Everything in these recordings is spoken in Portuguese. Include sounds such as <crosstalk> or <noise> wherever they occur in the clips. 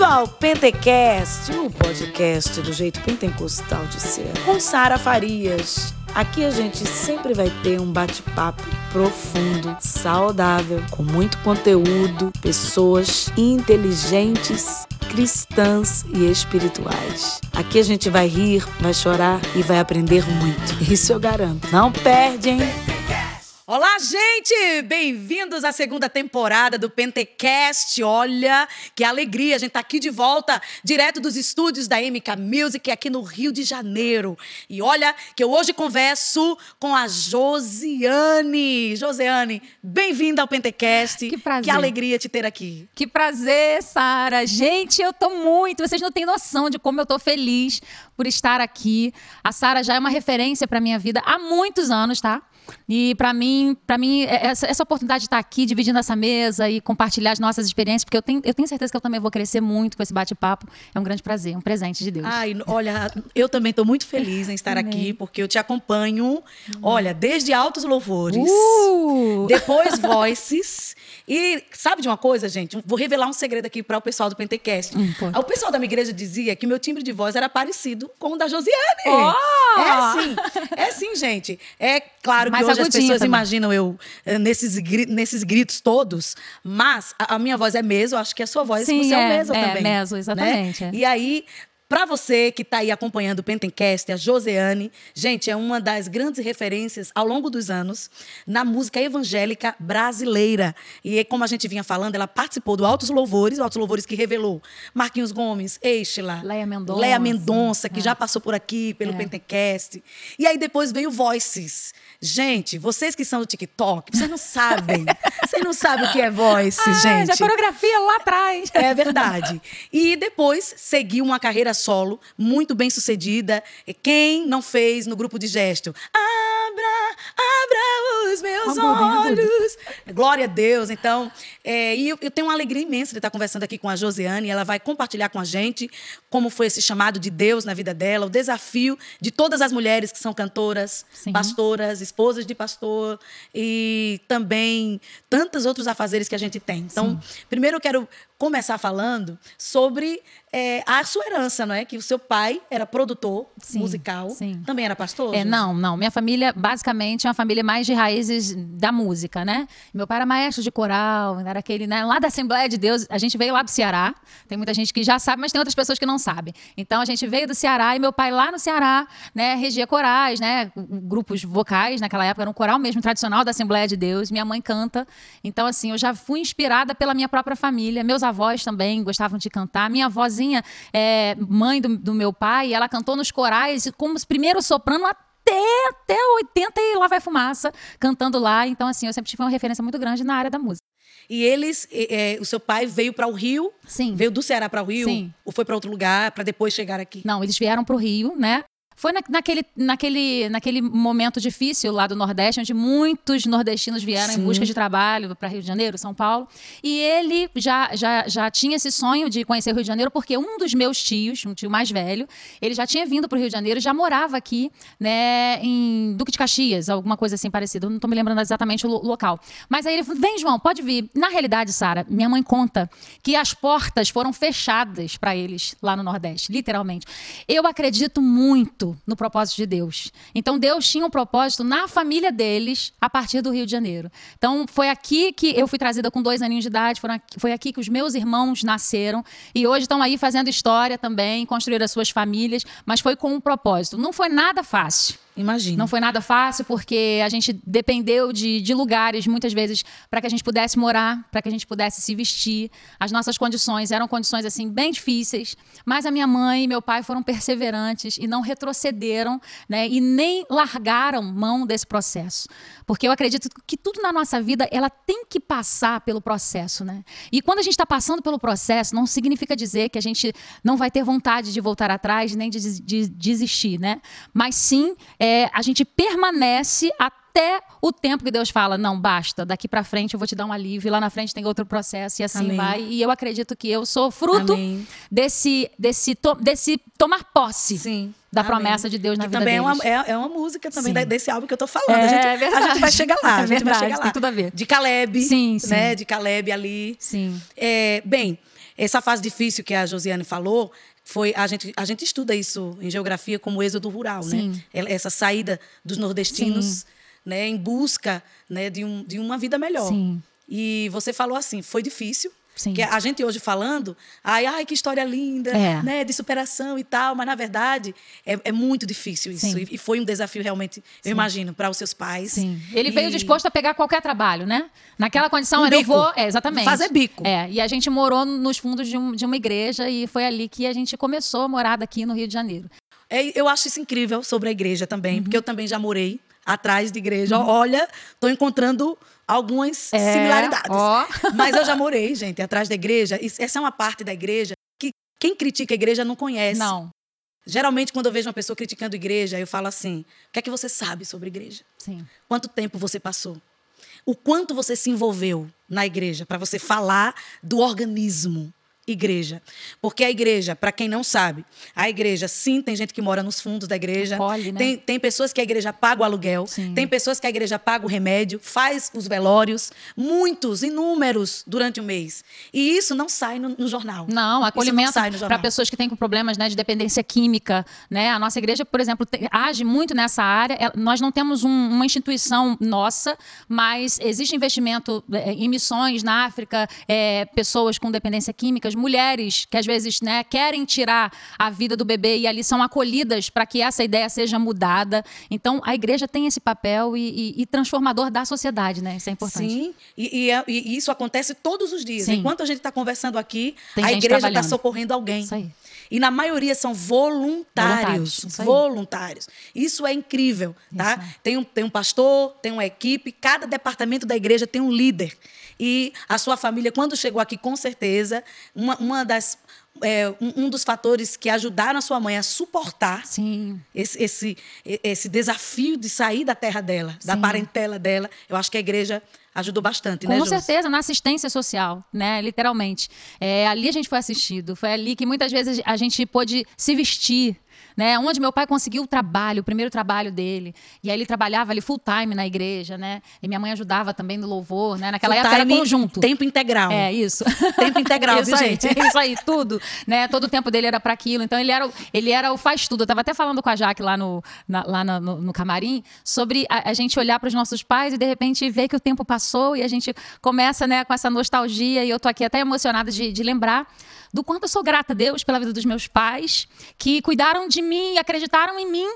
Bem-vindo ao Pentecast, o podcast do jeito pentecostal de ser, com Sara Farias. Aqui a gente sempre vai ter um bate-papo profundo, saudável, com muito conteúdo, pessoas inteligentes, cristãs e espirituais. Aqui a gente vai rir, vai chorar e vai aprender muito. Isso eu garanto. Não perde, hein? Olá, gente! Bem-vindos à segunda temporada do Pentecast. Olha que alegria, a gente tá aqui de volta, direto dos estúdios da MK Music, aqui no Rio de Janeiro. E olha que eu hoje converso com a Josiane. Josiane, bem-vinda ao Pentecast. Que prazer. Que alegria te ter aqui. Que prazer, Sara. Gente, eu tô muito. Vocês não têm noção de como eu tô feliz por estar aqui. A Sara já é uma referência para minha vida há muitos anos, tá? E para mim, para mim é, essa, essa, oportunidade de estar aqui dividindo essa mesa e compartilhar as nossas experiências, porque eu tenho, eu tenho certeza que eu também vou crescer muito com esse bate-papo. É um grande prazer, um presente de Deus. Ai, olha, eu também estou muito feliz em estar aqui, porque eu te acompanho, olha, desde Altos Louvores, uh! depois <laughs> Voices. E sabe de uma coisa, gente? Vou revelar um segredo aqui para o pessoal do Pentecast. Hum, o pessoal da minha igreja dizia que meu timbre de voz era parecido com o da Josiane. Oh! É assim, é assim, gente. É claro que mas hoje as pessoas também. imaginam eu eh, nesses, nesses gritos todos, mas a, a, minha voz é mesmo, acho que a sua voz Sim, você é, é o mesmo é, também. Mesmo, exatamente. Né? É. E aí, para você que está aí acompanhando o Pentencast, a Joseane, gente, é uma das grandes referências ao longo dos anos na música evangélica brasileira. E como a gente vinha falando, ela participou do Altos Louvores, Altos Louvores que revelou Marquinhos Gomes, Eixla, Leia Mendonça, Leia Mendonça que é. já passou por aqui pelo é. Pentencast. E aí depois veio Voices. Gente, vocês que são do TikTok, vocês não sabem. <laughs> vocês não sabem o que é Voices, ah, gente. Já coreografia lá atrás. É verdade. E depois seguiu uma carreira solo, muito bem sucedida. Quem não fez no grupo de gesto? Abra, abra os meus olhos. Glória a Deus. Então, é, e eu, eu, tenho uma alegria imensa de estar conversando aqui com a Josiane. Ela vai compartilhar com a gente como foi esse chamado de Deus na vida dela, o desafio de todas as mulheres que são cantoras, Sim. pastoras, esposas de pastor e também tantos outros afazeres que a gente tem. Então, Sim. primeiro eu quero começar falando sobre é, a sua herança, não é? Que o seu pai era produtor sim, musical, sim. também era pastor? É, não, não. Minha família, basicamente, é uma família mais de raízes da música, né? Meu pai era maestro de coral, era aquele, né? Lá da Assembleia de Deus, a gente veio lá do Ceará. Tem muita gente que já sabe, mas tem outras pessoas que não sabem. Então, a gente veio do Ceará e meu pai lá no Ceará, né? Regia corais, né? Grupos vocais, naquela época era um coral mesmo tradicional da Assembleia de Deus. Minha mãe canta. Então, assim, eu já fui inspirada pela minha própria família. Meus avós também gostavam de cantar. Minha vozinha, é, mãe do, do, meu pai, ela cantou nos corais como primeiro soprano até, até 80 e lá vai fumaça, cantando lá. Então, assim, eu sempre tive uma referência muito grande na área da música. E eles, é, o seu pai veio para o Rio? Sim. Veio do Ceará para o Rio? Sim. Ou foi para outro lugar para depois chegar aqui? Não, eles vieram para o Rio, né? Foi na, naquele, naquele, naquele momento difícil lá do Nordeste, onde muitos nordestinos vieram Sim. em busca de trabalho para Rio de Janeiro, São Paulo. E ele já, já, já tinha esse sonho de conhecer o Rio de Janeiro, porque um dos meus tios, um tio mais velho, ele já tinha vindo para o Rio de Janeiro, já morava aqui, né, em Duque de Caxias, alguma coisa assim parecida. Eu não estou me lembrando exatamente o local. Mas aí ele falou: vem, João, pode vir. Na realidade, Sara, minha mãe conta que as portas foram fechadas para eles lá no Nordeste, literalmente. Eu acredito muito no propósito de Deus. Então Deus tinha um propósito na família deles a partir do Rio de Janeiro. Então foi aqui que eu fui trazida com dois aninhos de idade, foi aqui que os meus irmãos nasceram e hoje estão aí fazendo história também, construir as suas famílias, mas foi com um propósito. Não foi nada fácil. Imagina. Não foi nada fácil, porque a gente dependeu de, de lugares, muitas vezes, para que a gente pudesse morar, para que a gente pudesse se vestir. As nossas condições eram condições, assim, bem difíceis. Mas a minha mãe e meu pai foram perseverantes e não retrocederam, né? E nem largaram mão desse processo. Porque eu acredito que tudo na nossa vida, ela tem que passar pelo processo, né? E quando a gente está passando pelo processo, não significa dizer que a gente não vai ter vontade de voltar atrás, nem de, de desistir, né? Mas sim é, a gente permanece até o tempo que Deus fala, não, basta, daqui para frente eu vou te dar um alívio, lá na frente tem outro processo e assim Amém. vai. E eu acredito que eu sou fruto desse, desse, to, desse tomar posse. Sim. Da Amém. promessa de Deus na que vida também deles. É uma, é, é uma música também da, desse álbum que eu tô falando. É, a, gente, verdade. a gente vai chegar lá. É a gente verdade, vai chegar lá. Tem tudo a ver. De Caleb. Sim, sim. Né? De Caleb ali. Sim. É, bem, essa fase difícil que a Josiane falou, foi a gente, a gente estuda isso em geografia como êxodo rural, né? Sim. Essa saída dos nordestinos Sim. né, em busca né, de, um, de uma vida melhor. Sim. E você falou assim, foi difícil. Sim. Que a gente hoje falando, ai, ai, que história linda, É. né, de superação e tal, mas na verdade é, é muito difícil isso. Sim. E, e foi um desafio realmente, eu imagino, para os seus pais. Sim. Ele E- veio disposto a pegar qualquer trabalho, né? Naquela condição, Um era eu vou. É, exatamente. Fazer bico. É, e a gente morou nos fundos de, um- de uma igreja e foi ali que a gente começou a morar aqui no Rio de Janeiro. É, eu acho isso incrível sobre a igreja também, Uhum. porque eu também já morei atrás de igreja. Olha, estou encontrando algumas É, similaridades. ó. <laughs> Mas eu já morei, gente, atrás da igreja. Essa é uma parte da igreja que quem critica a igreja não conhece. Não. Geralmente, quando eu vejo uma pessoa criticando a igreja, eu falo assim: o que é que você sabe sobre a igreja? Sim. Quanto tempo você passou? O quanto você se envolveu na igreja para você falar do organismo igreja? Porque a igreja, para quem não sabe, a igreja, sim, tem gente que mora nos fundos da igreja. Acolhe, né? tem, tem pessoas que a igreja paga o aluguel. Sim. Tem pessoas que a igreja paga o remédio, faz os velórios. Muitos, inúmeros, durante o mês. E isso não sai no, no jornal. Não, acolhimento para pessoas que têm problemas né, de dependência química. Né? A nossa igreja, por exemplo, te- age muito nessa área. É, Nós não temos um- uma instituição nossa, mas existe investimento é, em missões na África, é, pessoas com dependência química, mulheres que às vezes né, querem tirar a vida do bebê e ali são acolhidas para que essa ideia seja mudada. Então, a igreja tem esse papel e, e- e transformador da sociedade, né? Isso é importante. Sim, e, e é- isso acontece todos os dias. Sim. Enquanto a gente está conversando aqui, Tem a igreja está socorrendo alguém. Isso aí. E na maioria são voluntários. Voluntários, isso. Voluntários. Isso é incrível, tá? Isso. Tem um, tem um pastor, tem uma equipe, cada departamento da igreja tem um líder. E a sua família, quando chegou aqui, com certeza, uma, uma das, é, um, um dos fatores que ajudaram a sua mãe a suportar esse, esse, esse desafio de sair da terra dela, da Sim. parentela dela, eu acho que a igreja ajudou bastante, né, Com certeza, na assistência social, né? Literalmente. É, ali a gente foi assistido. Foi ali que muitas vezes a gente pôde se vestir. Né, onde meu pai conseguiu o trabalho, o primeiro trabalho dele. E aí ele trabalhava ali full time na igreja, né? E minha mãe ajudava também no louvor, né? Naquela Full época era time, conjunto. Tempo integral. É, isso. Tempo integral, <laughs> isso viu, aí, gente? <laughs> Isso aí, tudo. Né? Todo o tempo dele era para aquilo. Então, ele era, o- ele era o faz tudo. Eu estava até falando com a Jaque lá no, na- lá no, no camarim sobre a, a gente olhar para os nossos pais e, de repente, ver que o tempo passou e a gente começa né, com essa nostalgia. E eu tô aqui até emocionada de, de lembrar do quanto eu sou grata a Deus pela vida dos meus pais, que cuidaram de mim, acreditaram em mim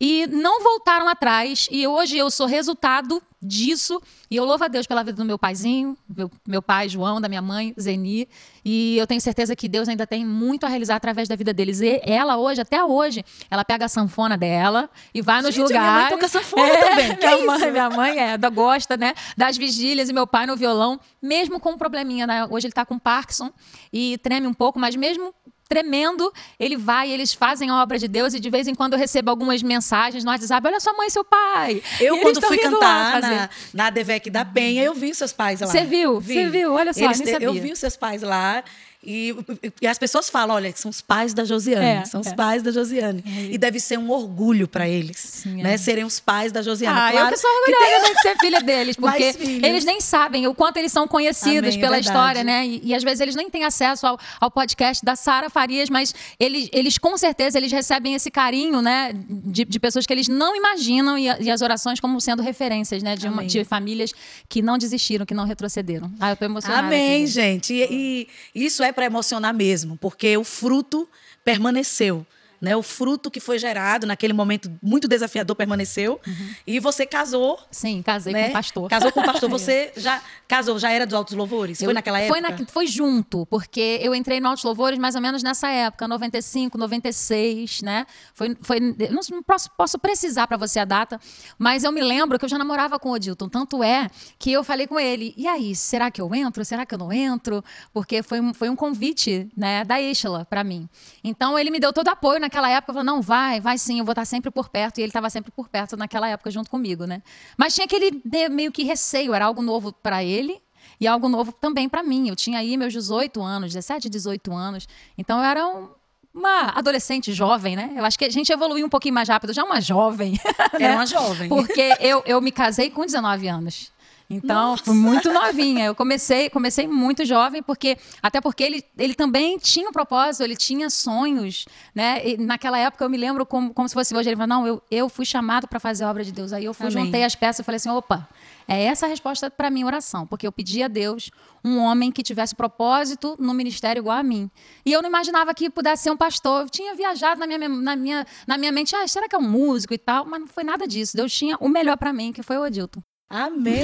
e não voltaram atrás. E hoje eu sou resultado disso. E eu louvo a Deus pela vida do meu paizinho, meu, meu pai João, da minha mãe Zeni. E eu tenho certeza que Deus ainda tem muito a realizar através da vida deles. E ela hoje, até hoje, ela pega a sanfona dela e vai nos Gente, a minha mãe lugares. toca sanfona também, <laughs> que minha é mãe, minha mãe é, da, gosta, né? Das vigílias e meu pai no violão, mesmo com um probleminha, né? Hoje ele tá com Parkinson e treme um pouco, mas mesmo tremendo, ele vai, eles fazem a obra de Deus e de vez em quando eu recebo algumas mensagens no WhatsApp, olha sua mãe seu pai. Eu, quando fui cantar na, na ADVEC da Penha, eu vi seus pais lá. Você viu? Vi. Você viu? Olha só, Eles. Eu vi os seus pais lá. E, e as pessoas falam, olha, são os pais da Josiane, É, são os é. pais da Josiane. E deve ser um orgulho para eles, Sim, né? é. Serem os pais da Josiane. Ah, eu Claro que sou orgulhosa né, de ser filha deles, porque <laughs> eles nem sabem o quanto eles são conhecidos Amém, é pela história, né? E, e às vezes eles nem têm acesso ao, ao podcast da Sara Farias, mas eles, eles com certeza eles recebem esse carinho, né? De, de pessoas que eles não imaginam e, e as orações como sendo referências, né? De, uma- de famílias que não desistiram, que não retrocederam. Ah, eu tô emocionada. Amém, aqui, gente. E isso é para emocionar mesmo, porque o fruto permaneceu. Né, o fruto que foi gerado naquele momento muito desafiador permaneceu. E você casou. Sim, casei né? com o pastor. Casou com o pastor. <laughs> Você já casou, já era dos Altos Louvores? Foi Eu- naquela foi época? na- foi junto, porque eu entrei no Altos Louvores mais ou menos nessa época, 95, 96, né? Foi, foi, não, posso, posso precisar para você a data, mas eu me lembro que eu já namorava com o Odilton. Tanto é que eu falei com ele, e aí, será que eu entro? Será que eu não entro? Porque foi um, foi um convite né, da Ishla para mim. Então ele me deu todo apoio naquela época, falou, não, vai, vai sim, eu vou estar sempre por perto. E ele estava sempre por perto naquela época junto comigo, né? Mas tinha aquele né, meio que receio, era algo novo para ele, e algo novo também para mim. Eu tinha aí meus 18 anos, 17, 18 anos. Então eu era um- uma adolescente jovem, né? Eu acho que a gente evoluiu um pouquinho mais rápido, já uma jovem. Era <laughs> né? uma jovem. Porque eu, eu me casei com 19 anos. Então, Nossa. fui muito novinha. Eu comecei, comecei muito jovem, porque até porque ele, ele também tinha um propósito, ele tinha sonhos, né? E naquela época eu me lembro como, como se fosse hoje. Ele falou: não, eu, eu fui chamado para fazer a obra de Deus. Aí eu fui, Amém. juntei as peças e falei assim: opa, é essa a resposta para minha oração, porque eu pedi a Deus um homem que tivesse propósito no ministério igual a mim. E eu não imaginava que pudesse ser um pastor. Eu tinha viajado na minha, na minha, na minha mente, ah, será que é um músico e tal? Mas não foi nada disso. Deus tinha o melhor para mim, que foi o Odilton. Amém.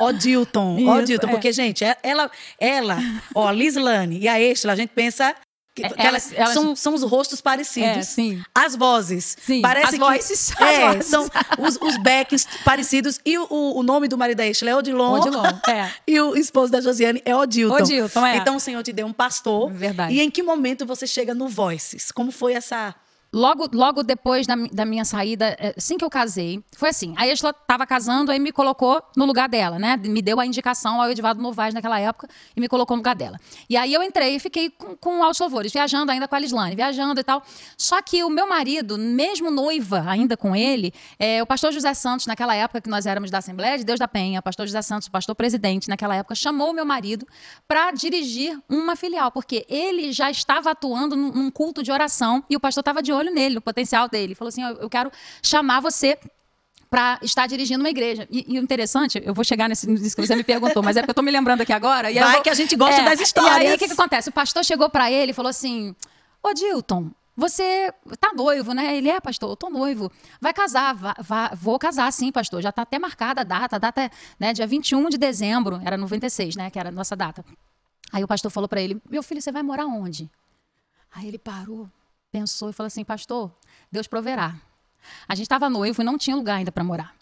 Ó Dilton, ó Dilton, é. porque, gente, é- ela, ela, ó, Lislane e a Estela, a gente pensa que, É, que elas, elas- são, são os rostos parecidos. É, sim. As vozes. Sim, Parece as que, vozes, <laughs> as É, vozes. são os, os backs parecidos. E o, o nome do marido da Estela é Odilon. Odilon, é. <laughs> E o esposo da Josiane é Odilton. Odilton, é. Então o Senhor te deu um pastor. Verdade. E em que momento você chega no Voices? Como foi essa... Logo, logo depois da, da minha saída, eh, assim que eu casei, foi assim. A Estela estava casando, aí me colocou no lugar dela, né? Me deu a indicação ao Edivaldo Novaes naquela época e me colocou no lugar dela. E aí eu entrei e fiquei com, com altos louvores, viajando ainda com a Lislane, viajando e tal. Só que o meu marido, mesmo noiva ainda com ele, eh, o pastor José Santos, naquela época que nós éramos da Assembleia de Deus da Penha, o pastor José Santos, o pastor presidente, naquela época, chamou o meu marido para dirigir uma filial, porque ele já estava atuando num, num culto de oração e o pastor estava de olho nele, no potencial dele. Falou assim: "Ó, eu quero chamar você para estar dirigindo uma igreja. E, o interessante, eu vou chegar nesse, nisso que você me perguntou, mas é porque eu tô me lembrando aqui agora. E Vai vou- que a gente gosta das E aí, histórias. o que, que acontece? O pastor chegou para ele e falou assim: Ô Dilton, você tá noivo, né? Ele é, pastor, eu tô noivo. Vai casar, vou casar sim, pastor. Já tá até marcada a data, a data é né, dia 21 de dezembro, era 96, né? Que era a nossa data. Aí o pastor falou para ele: Meu filho, você vai morar onde? Aí ele parou, pensou e falou assim: Pastor, Deus proverá. A gente estava noivo e não tinha lugar ainda para morar.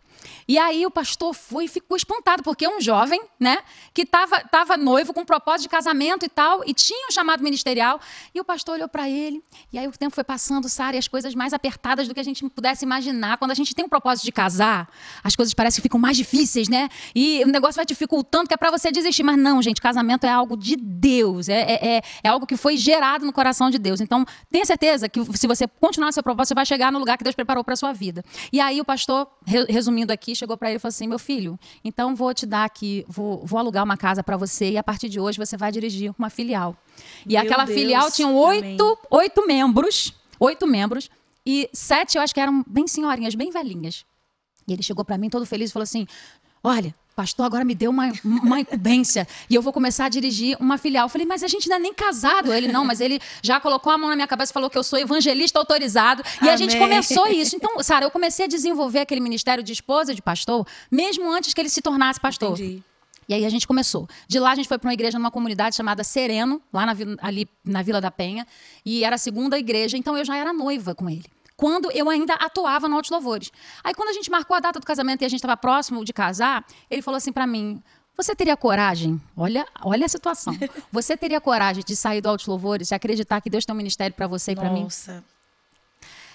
E aí o pastor foi e ficou espantado, porque um jovem, né, que estava tava noivo com propósito de casamento e tal, e tinha um chamado ministerial. E o pastor olhou para ele, e aí o tempo foi passando, Sara, e as coisas mais apertadas do que a gente pudesse imaginar. Quando a gente tem um propósito de casar, as coisas parecem que ficam mais difíceis, né? E o negócio vai dificultando, que é para você desistir. Mas não, gente, casamento é algo de Deus, é, é, é, é algo que foi gerado no coração de Deus. Então, tenha certeza que se você continuar seu propósito, você vai chegar no lugar que Deus preparou para sua vida. E aí o pastor, re- aqui, chegou para ele e falou assim: meu filho, então vou te dar aqui, vou, vou alugar uma casa para você e a partir de hoje você vai dirigir uma filial. E Meu aquela Deus, filial tinha oito, oito membros, oito membros, e sete eu acho que eram bem senhorinhas, bem velhinhas. E ele chegou para mim todo feliz e falou assim: Olha, pastor agora me deu uma, uma incumbência e eu vou começar a dirigir uma filial. Eu falei, mas a gente ainda nem casado. Ele, não, mas ele já colocou a mão na minha cabeça e falou que eu sou evangelista autorizado. E a gente Amém. começou isso. Então, Sara, eu comecei a desenvolver aquele ministério de esposa de pastor, mesmo antes que ele se tornasse pastor. Entendi. E aí a gente começou. De lá a gente foi para uma igreja numa comunidade chamada Sereno, lá na, ali na Vila da Penha, e era a segunda igreja, então eu já era noiva com ele. Quando eu ainda atuava no Altos Louvores. Aí quando a gente marcou a data do casamento e a gente estava próximo de casar, ele falou assim para mim: "Você teria coragem? Olha, olha a situação. <laughs> Você teria coragem de sair do Altos Louvores e acreditar que Deus tem um ministério para você e para mim?" Nossa.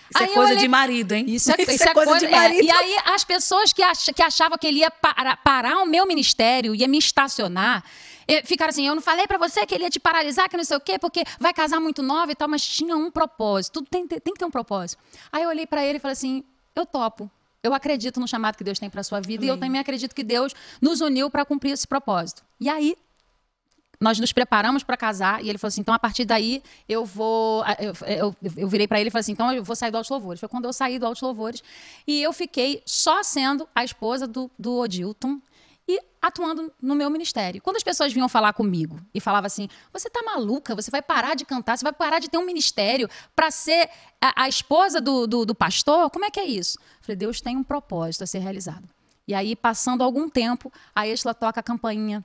Isso Aí é coisa olhei- de marido, hein? Isso é, <laughs> isso é coisa, de é. marido. E aí, as pessoas que, ach, que achavam que ele ia parar, parar o meu ministério, ia me estacionar, ficaram assim: eu não falei pra você que ele ia te paralisar, que não sei o quê, porque vai casar muito nova e tal, mas tinha um propósito. Tudo tem, tem que ter um propósito. Aí eu olhei pra ele e falei assim: eu topo. Eu acredito no chamado que Deus tem pra sua vida e eu Amém. também acredito que Deus nos uniu pra cumprir esse propósito. E aí, nós nos preparamos para casar e ele falou assim: então a partir daí eu vou. Eu, eu, eu virei para ele e falei assim: então eu vou sair do Altos Louvores. Foi quando eu saí do Altos Louvores e eu fiquei só sendo a esposa do, do Odilton e atuando no meu ministério. Quando as pessoas vinham falar comigo e falavam assim: você tá maluca? Você vai parar de cantar? Você vai parar de ter um ministério para ser a, a esposa do, do, do pastor? Como é que é isso? Eu falei: Deus tem um propósito a ser realizado. E aí, passando algum tempo, a Estela toca a campainha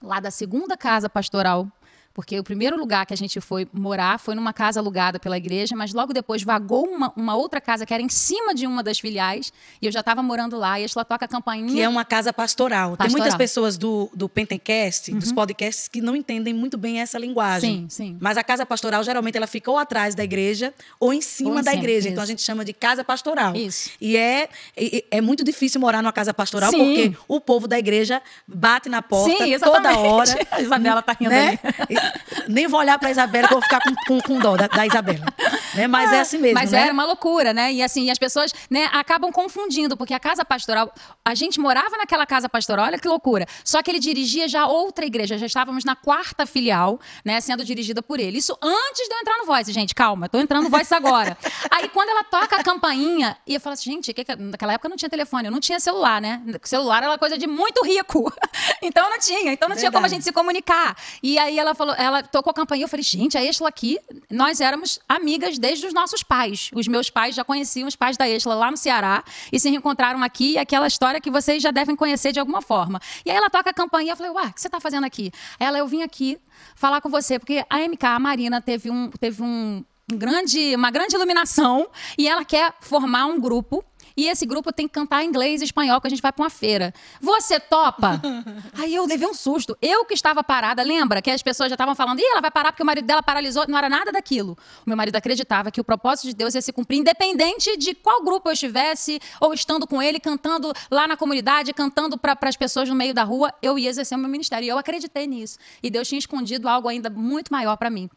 lá da segunda casa pastoral, porque o primeiro lugar que a gente foi morar foi numa casa alugada pela igreja, mas logo depois vagou uma, uma outra casa que era em cima de uma das filiais, e eu já estava morando lá, e a toca a campainha. Que é uma casa pastoral. Tem Pastoral. Uhum. muitas pessoas do, do Pentecast, dos podcasts, que não entendem muito bem essa linguagem. Sim, sim. Mas a casa pastoral, geralmente, ela fica ou atrás da igreja ou em cima Ou em da cima, igreja. Então, a isso. gente chama de casa pastoral. Isso. E é, é, é muito difícil morar numa casa pastoral, Sim. porque o povo da igreja bate na porta Sim, toda hora. <laughs> A Isabela tá rindo né? E Nem vou olhar para a Isabela, que eu vou ficar com, com, com dó da, da Isabela. né? Mas é assim mesmo, Mas né? era uma loucura, né? E assim, as pessoas né, acabam confundindo, porque a casa pastoral, a gente morava naquela casa pastoral, olha que loucura. Só que ele dirigia já outra igreja, já estávamos na quarta filial, né, sendo dirigida por ele. Isso antes de eu entrar no Voice, gente, calma, tô entrando no Voice agora. <laughs> Aí quando ela toca a campainha, e eu falo assim, gente, que que... naquela época não tinha telefone, eu não tinha celular, né? Celular era coisa de muito rico. <laughs> então não tinha, então não Verdade. tinha como a gente se comunicar. E aí ela falou, ela tocou a campainha, eu falei, gente, a Exla aqui, nós éramos amigas desde os nossos pais. Os meus pais já conheciam os pais da Exla lá no Ceará e se reencontraram aqui, e aquela história que vocês já devem conhecer de alguma forma. E aí ela toca a campainha, eu falei, ué, o que você está fazendo aqui? Ela, eu vim aqui falar com você, porque a MK, a Marina, teve um, teve um grande, uma grande iluminação e ela quer formar um grupo e esse grupo tem que cantar inglês e espanhol, que a gente vai para uma feira. Você topa? <laughs> Aí eu levei um susto. Eu que estava parada, lembra que as pessoas já estavam falando, ih, ela vai parar porque o marido dela paralisou. Não era nada daquilo. O meu marido acreditava que o propósito de Deus ia se cumprir, independente de qual grupo eu estivesse, ou estando com ele, cantando lá na comunidade, cantando para as pessoas no meio da rua, eu ia exercer o meu ministério. E eu acreditei nisso. E Deus tinha escondido algo ainda muito maior para mim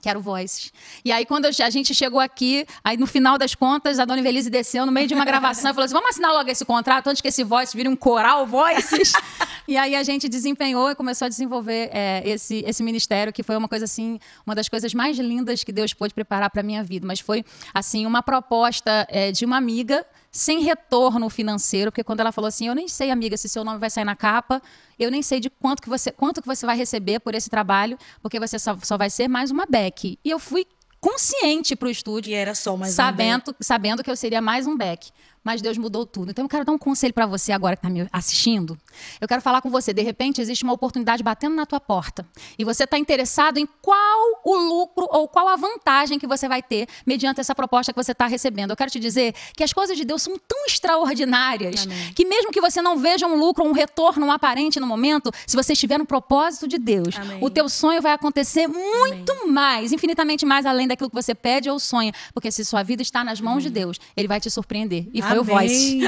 que era o Voices. E aí, quando a gente chegou aqui, aí no final das contas, a dona Evelise desceu no meio de uma gravação e falou assim: vamos assinar logo esse contrato antes que esse Voices vire um coral Voices. <laughs> e aí a gente desempenhou e começou a desenvolver é, esse, esse ministério, que foi uma coisa assim, uma das coisas mais lindas que Deus pôde preparar para minha vida. Mas foi, assim, uma proposta é, de uma amiga sem retorno financeiro, porque quando ela falou assim, eu nem sei, amiga, se seu nome vai sair na capa, eu nem sei de quanto que você, quanto que você vai receber por esse trabalho, porque você só, só vai ser mais uma back. E eu fui consciente para o estúdio. Que era só mais sabendo, um. Sabendo que eu seria mais um back mas Deus mudou tudo. Então eu quero dar um conselho para você agora que está me assistindo. Eu quero falar com você. De repente existe uma oportunidade batendo na tua porta e você está interessado em qual o lucro ou qual a vantagem que você vai ter mediante essa proposta que você está recebendo. Eu quero te dizer que as coisas de Deus são tão extraordinárias Amém. que mesmo que você não veja um lucro, um retorno um aparente no momento, se você estiver no propósito de Deus, Amém. o teu sonho vai acontecer muito Amém. mais, infinitamente mais além daquilo que você pede ou sonha, porque se sua vida está nas mãos de Deus, Ele vai te surpreender. E foi o voice.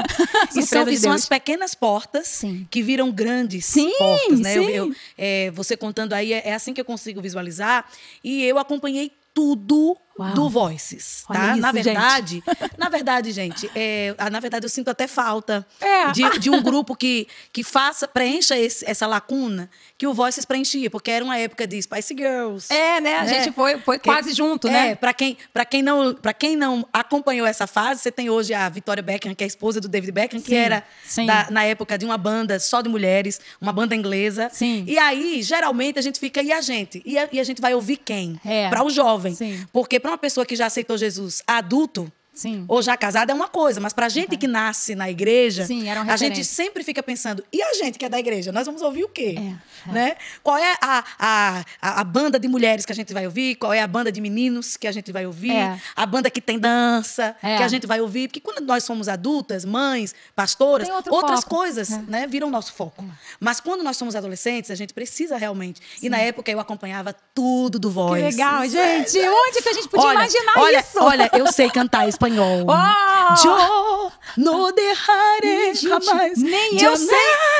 e <laughs> são, e são as pequenas portas sim. que viram grandes sim, portas, né? Sim. Eu, eu, é, você contando aí, é, é assim que eu consigo visualizar. E eu acompanhei tudo Uau. do Voices, tá? Isso, na verdade, gente. <laughs> na verdade, gente, é, na verdade eu sinto até falta é. de, de, um grupo que, que faça, preencha esse, essa lacuna que o Voices preenchia, porque era uma época de Spice Girls. É, né? A né? gente foi, foi que, quase junto, é, né? É, para quem, pra quem, não, quem não acompanhou essa fase, você tem hoje a Victoria Beckham, que é a esposa do David Beckham, sim, que era da, na época de uma banda só de mulheres, uma banda inglesa. Sim. E aí, geralmente, a gente fica, e a gente? E a, e a gente vai ouvir quem? É. Para o jovem. Sim. Porque para uma pessoa que já aceitou Jesus adulto, Sim. ou já casado é uma coisa, mas para a gente uhum. que nasce na igreja, Sim, a gente sempre fica pensando, e a gente que é da igreja, nós vamos ouvir o quê? É, é. Né? Qual é a, a, a, banda de mulheres que a gente vai ouvir? Qual é a banda de meninos que a gente vai ouvir? É. A banda que tem dança é. que a gente vai ouvir? Porque quando nós somos adultas, mães, pastoras, outras foco. coisas é. né, viram nosso foco. É. Mas quando nós somos adolescentes, a gente precisa realmente. Sim. E na época eu acompanhava tudo do Voice. Que legal, gente! Onde que a gente podia olha, imaginar olha, isso? Olha, eu sei cantar espanhol. <laughs> Oh! Yo no dejaré jamás. Nem eu sei.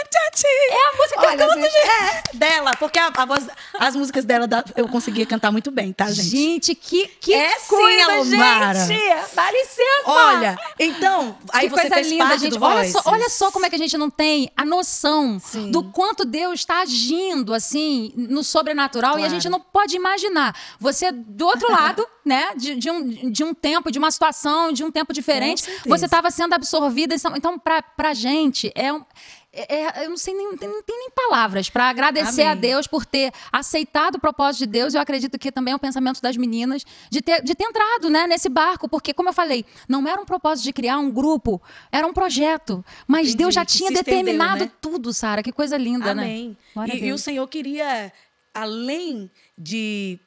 É a música Olha, que eu canto, gente. É, dela, porque a, a voz, as músicas dela eu conseguia cantar muito bem, tá, gente? Gente, que, que é coisa, sim, Alomara. gente! Dá licença! Olha, então, aí que você coisa fez linda, parte gente. do olha Voices. só, olha só como é que a gente não tem a noção Sim. do quanto Deus está agindo, assim, no sobrenatural Claro. e a gente não pode imaginar. Você, do outro <laughs> lado, né, de, de um, de um tempo, de uma situação, de um tempo diferente, você estava sendo absorvida. Então, então pra, pra gente, é um. É- é- eu não sei nem, não tem, não tem nem palavras para agradecer Amém. a Deus por ter aceitado o propósito de Deus. Eu acredito que também é o pensamento das meninas de ter, de ter entrado né, nesse barco, porque, como eu falei, não era um propósito de criar um grupo, era um projeto. Mas Entendi, Deus já tinha se estendeu, determinado né? tudo, Sara. Que coisa linda, né? Amém. Glória a E, e o. Senhor queria, além de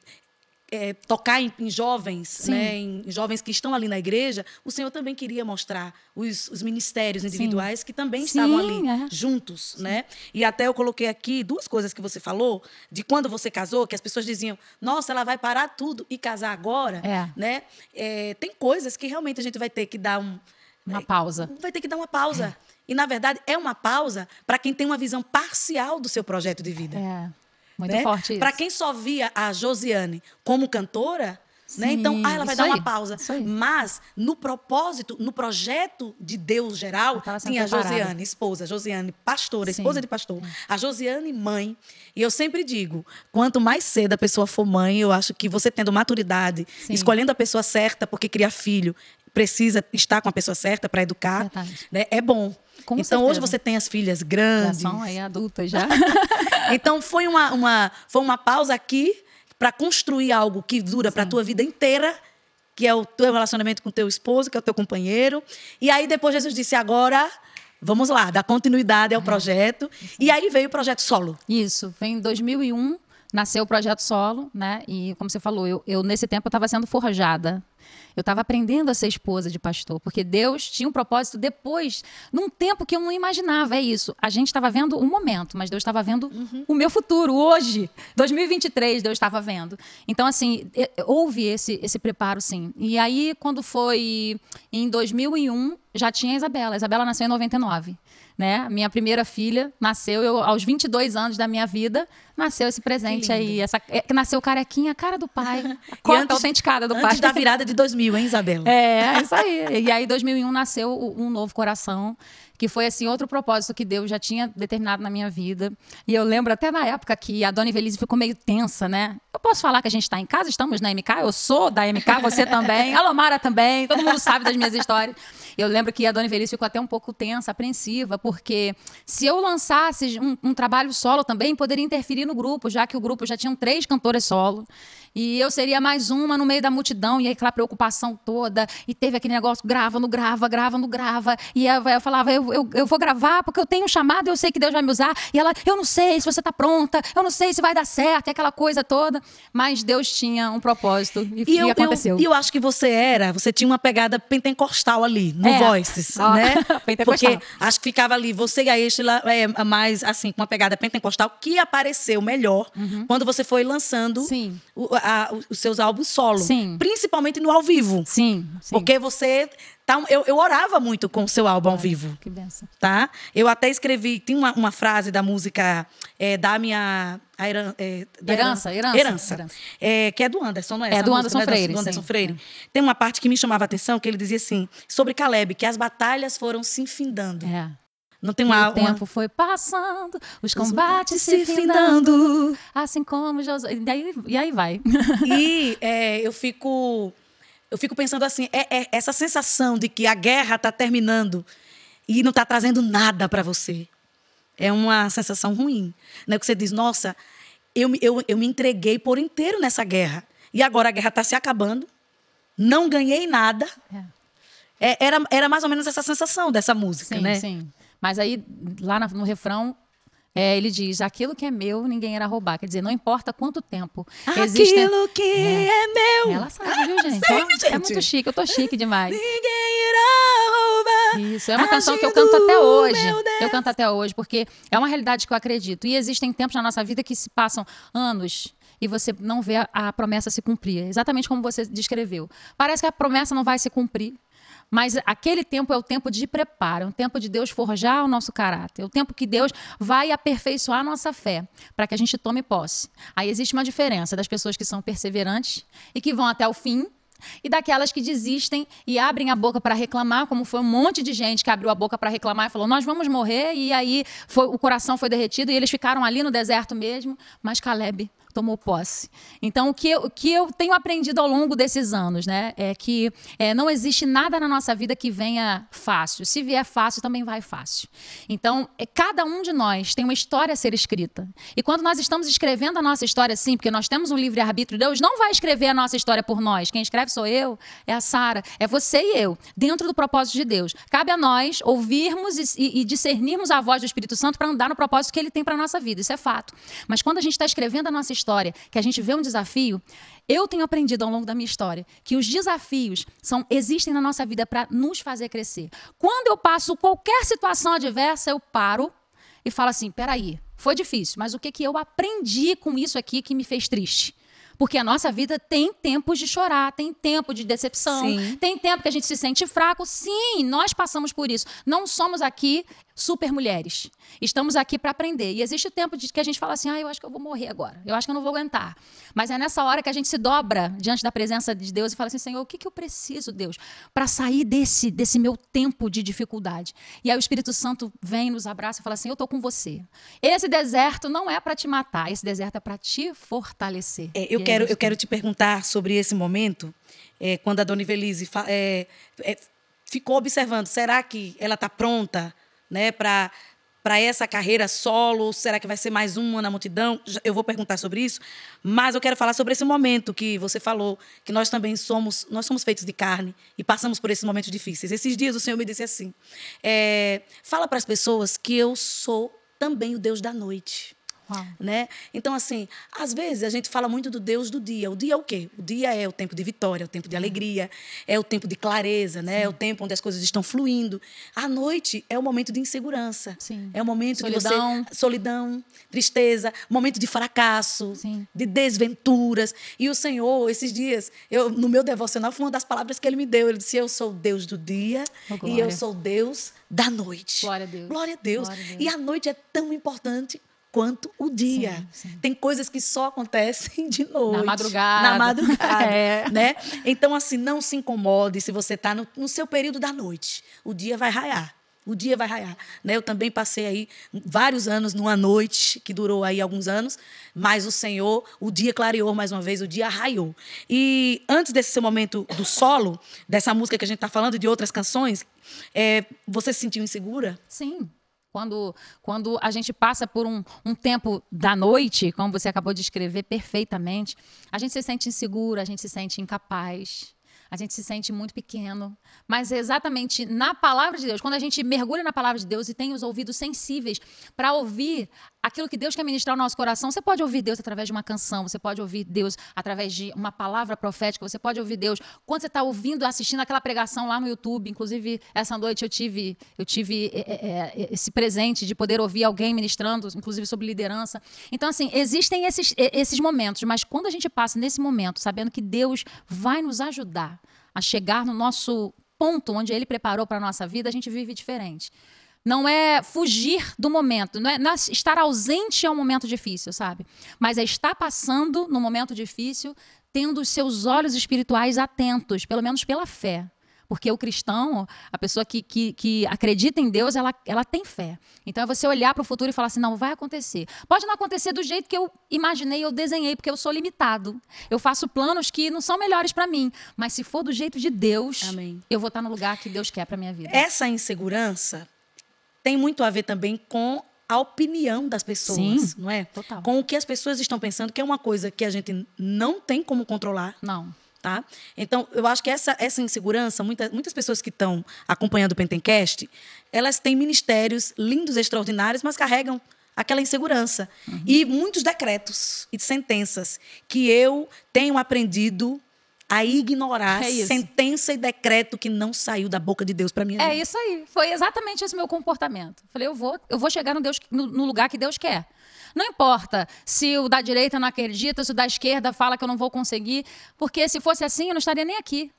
é, tocar em, em jovens, Sim. né, em jovens que estão ali na igreja, o Senhor também queria mostrar os, os ministérios individuais que também Sim, estavam ali é. juntos, né? E até eu coloquei aqui duas coisas que você falou de quando você casou, que as pessoas diziam: "Nossa, ela vai parar tudo e casar agora", É. né? É, tem coisas que realmente a gente vai ter que dar um Uma pausa. vai ter que dar uma pausa. E, na verdade, é uma pausa para quem tem uma visão parcial do seu projeto de vida. É. Muito né? forte isso. Para quem só via a Josiane como cantora, Né? Então, ah, ela vai dar uma aí, pausa. isso aí. Mas, no propósito, no projeto de Deus geral, tinha a preparada. Josiane, esposa, Josiane, pastora, Sim. esposa de pastor, a Josiane, mãe. E eu sempre digo: quanto mais cedo a pessoa for mãe, eu acho que você tendo maturidade, Sim. escolhendo a pessoa certa, porque criar filho precisa estar com a pessoa certa para educar, né? é bom. Com então, hoje certeza. você tem as filhas Já grandes. são aí adultas já. <laughs> Então foi uma, uma, foi uma pausa aqui para construir algo que dura para a tua vida inteira, que é o teu relacionamento com o teu esposo, que é o teu companheiro. E aí depois Jesus disse: agora vamos lá, dar continuidade ao projeto. E aí veio o projeto solo. Isso, vem em 2001, nasceu o projeto solo, né? E como você falou, eu, eu nesse tempo eu estava sendo forjada. Eu estava aprendendo a ser esposa de pastor, porque Deus tinha um propósito depois, num tempo que eu não imaginava. É isso. A gente estava vendo um momento, mas Deus estava vendo o meu futuro, hoje. 2023, Deus estava vendo. Então, assim, houve esse, esse preparo, sim. E aí, quando foi em 2001, já tinha a Isabela. A Isabela nasceu em 99. Né? Minha primeira filha nasceu eu, aos 22 anos da minha vida, nasceu esse presente aí, essa é, que nasceu carequinha, a cara do pai, <laughs> a cópia antes- autenticada do Antes pai. da virada de 2000, hein, Isabela? É, é isso aí. E aí, em 2001, nasceu um novo coração, que foi, assim, outro propósito que Deus já tinha determinado na minha vida. E eu lembro até na época que a Dona Ivelise ficou meio tensa, né? Eu posso falar que a gente está em casa, estamos na MK, eu sou da MK, você <laughs> também, a Lomara também, todo mundo sabe das minhas histórias. Eu lembro que a Dona Ivelisse ficou até um pouco tensa, apreensiva, porque se eu lançasse um, um trabalho solo também, poderia interferir no grupo, já que o grupo já tinham três cantoras solo. E eu seria mais uma no meio da multidão, e aquela preocupação toda. E teve aquele negócio: grava, não grava, grava, não grava. E eu, eu falava: eu, eu, eu vou gravar porque eu tenho um chamado, eu sei que Deus vai me usar. E ela: eu não sei se você está pronta, eu não sei se vai dar certo, e aquela coisa toda. Mas Deus tinha um propósito e, E e eu, aconteceu. eu, e eu acho que você era, você tinha uma pegada pentecostal ali, no É. Voices, <laughs> Ó, né? <laughs> pentecostal. Porque acho que ficava ali, você e a Estela, é, mais assim, com uma pegada pentecostal, que apareceu melhor quando você foi lançando Uhum. Sim. A- os seus álbuns solo. Sim. Principalmente no ao vivo. Sim, sim. Porque você. Tá, eu, eu orava muito com o seu álbum ao vivo. Que benção. Tá? Eu até escrevi, tem uma, uma frase da música é, da minha. a heran- é, da Herança, herança, Herança. herança. É, que é do Anderson, não é? É do música, Anderson não é Freire, Do Anderson sim. Freire. Tem uma parte que me chamava a atenção, que ele dizia assim, sobre Caleb, que as batalhas foram se infindando. É. Não tem E uma. o tempo foi passando, os uma combates se findando, assim como Josué. E aí, e aí vai. <laughs> E é, eu fico. Eu fico pensando assim, é, é essa sensação de que a guerra está terminando e não está trazendo nada para você. É uma sensação ruim. Né? Que você diz, nossa, eu, me- eu, eu me entreguei por inteiro nessa guerra. E agora a guerra está se acabando. Não ganhei nada. É. É, era, era mais ou menos essa sensação dessa música, Sim, né? sim. Mas aí, lá no refrão, é, ele diz: aquilo que é meu, ninguém irá roubar. Quer dizer, não importa quanto tempo. existem- Aquilo que é, meu. Ela sabe, viu, gente? sei, É gente. muito chique, eu tô chique demais. Ninguém irá roubar. Isso, é uma canção que eu canto até hoje. Eu canto até hoje, porque é uma realidade que eu acredito. E existem tempos na nossa vida que se passam anos e você não vê a, a promessa se cumprir. Exatamente como você descreveu. Parece que a promessa não vai se cumprir. Mas aquele tempo é o tempo de preparo, é o tempo de Deus forjar o nosso caráter, é o tempo que Deus vai aperfeiçoar a nossa fé, para que a gente tome posse. Aí existe uma diferença das pessoas que são perseverantes e que vão até o fim, e daquelas que desistem e abrem a boca para reclamar, como foi um monte de gente que abriu a boca para reclamar e falou: Nós vamos morrer, e aí foi- o coração foi derretido e eles ficaram ali no deserto mesmo, mas Caleb tomou posse. Então, o que, eu, que eu tenho aprendido ao longo desses anos, né, é que é, não existe nada na nossa vida que venha fácil. Se vier fácil, também vai fácil. Então, é, cada um de nós tem uma história a ser escrita. E quando nós estamos escrevendo a nossa história, sim, porque nós temos um livre-arbítrio, Deus não vai escrever a nossa história por nós. Quem escreve sou eu, é a Sara, é você e eu, dentro do propósito de Deus. Cabe a nós ouvirmos e, e- e discernirmos a voz do Espírito Santo para andar no propósito que ele tem para a nossa vida. Isso é fato. Mas quando a gente está escrevendo a nossa história, que a gente vê um desafio, eu tenho aprendido ao longo da minha história que os desafios são existem na nossa vida para nos fazer crescer. Quando eu passo qualquer situação adversa, eu paro e falo assim: peraí, foi difícil, mas o que, que eu aprendi com isso aqui que me fez triste? Porque a nossa vida tem tempos de chorar, tem tempo de decepção, Sim. tem tempo que a gente se sente fraco. Sim, nós passamos por isso. Não somos aqui super mulheres. Estamos aqui para aprender. E existe o tempo de que a gente fala assim: ah, eu acho que eu vou morrer agora. Eu acho que eu não vou aguentar. Mas é nessa hora que a gente se dobra diante da presença de Deus e fala assim: Senhor, o que, que eu preciso, Deus, para sair desse, desse meu tempo de dificuldade? E aí o Espírito Santo vem, nos abraça e fala assim: eu estou com você. Esse deserto não é para te matar, esse deserto é para te fortalecer. É, eu, quero, eu quero te perguntar sobre esse momento, é, quando a Dona Ivelise é, é, ficou observando: será que ela está pronta? Né, para para essa carreira solo? Será que vai ser mais uma na multidão? Eu vou perguntar sobre isso, mas eu quero falar sobre esse momento que você falou, que nós também somos, nós somos feitos de carne e passamos por esses momentos difíceis. Esses dias o Senhor me disse assim: é, fala para as pessoas que eu sou também o Deus da noite. Né? Então, assim, às vezes a gente fala muito do Deus do dia. O dia é o quê? O dia é o tempo de vitória, é o tempo de alegria, é o tempo de clareza, né? É o tempo onde as coisas estão fluindo. A noite é o momento de insegurança. Sim. É o momento solidão. que você. Solidão, tristeza, momento de fracasso, Sim. de desventuras. E o Senhor, esses dias, eu, no meu devocional, foi uma das palavras que ele me deu. Ele disse: Eu sou o Deus do dia oh, e eu sou Deus da noite. Glória a Deus. Glória a Deus. Glória a Deus. E a noite é tão importante quanto o dia. Sim, sim. Tem coisas que só acontecem <laughs> de noite. Na madrugada. Na madrugada. <laughs> É. né? Então, assim, não se incomode se você está no, no seu período da noite. O dia vai raiar. O dia vai raiar. Né? Eu também passei aí vários anos numa noite, que durou aí alguns anos, mas o Senhor, o dia clareou mais uma vez, o dia raiou. E antes desse seu momento do solo, dessa música que a gente está falando, de outras canções, é, você se sentiu insegura? Sim. Quando, quando a gente passa por um, um tempo da noite, como você acabou de escrever perfeitamente, a gente se sente inseguro, a gente se sente incapaz, a gente se sente muito pequeno. Mas é exatamente na palavra de Deus, quando a gente mergulha na palavra de Deus e tem os ouvidos sensíveis para ouvir aquilo que Deus quer ministrar no nosso coração, você pode ouvir Deus através de uma canção, você pode ouvir Deus através de uma palavra profética, você pode ouvir Deus quando você está ouvindo, assistindo aquela pregação lá no YouTube. Inclusive, essa noite eu tive, eu tive é, é, esse presente de poder ouvir alguém ministrando, inclusive sobre liderança. Então, assim, existem esses, esses momentos, mas quando a gente passa nesse momento, sabendo que Deus vai nos ajudar a chegar no nosso ponto onde Ele preparou para a nossa vida, a gente vive diferente não é fugir do momento, não é, não é estar ausente a um momento difícil, sabe? Mas é estar passando no momento difícil, tendo os seus olhos espirituais atentos, pelo menos pela fé. Porque o cristão, a pessoa que, que, que, acredita em Deus, ela, ela tem fé. Então é você olhar para o futuro e falar assim: não, vai acontecer. Pode não acontecer do jeito que eu imaginei, eu desenhei, porque eu sou limitado. Eu faço planos que não são melhores para mim. Mas se for do jeito de Deus, Amém. eu vou estar no lugar que Deus quer para minha vida. Essa insegurança tem muito a ver também com a opinião das pessoas, Sim, não é? total. Com o que as pessoas estão pensando, que é uma coisa que a gente não tem como controlar. Não. Tá? Então, eu acho que essa, essa insegurança, muita, muitas pessoas que estão acompanhando o Pentencast, elas têm ministérios lindos, extraordinários, mas carregam aquela insegurança. Uhum. E muitos decretos e sentenças que eu tenho aprendido a ignorar É sentença e decreto que não saiu da boca de Deus para minha É vida. isso aí. Foi exatamente esse meu comportamento. Falei, eu vou, eu vou chegar no, Deus, no, no lugar que Deus quer. Não importa se o da direita não acredita, se o da esquerda fala que eu não vou conseguir, porque se fosse assim, eu não estaria nem aqui.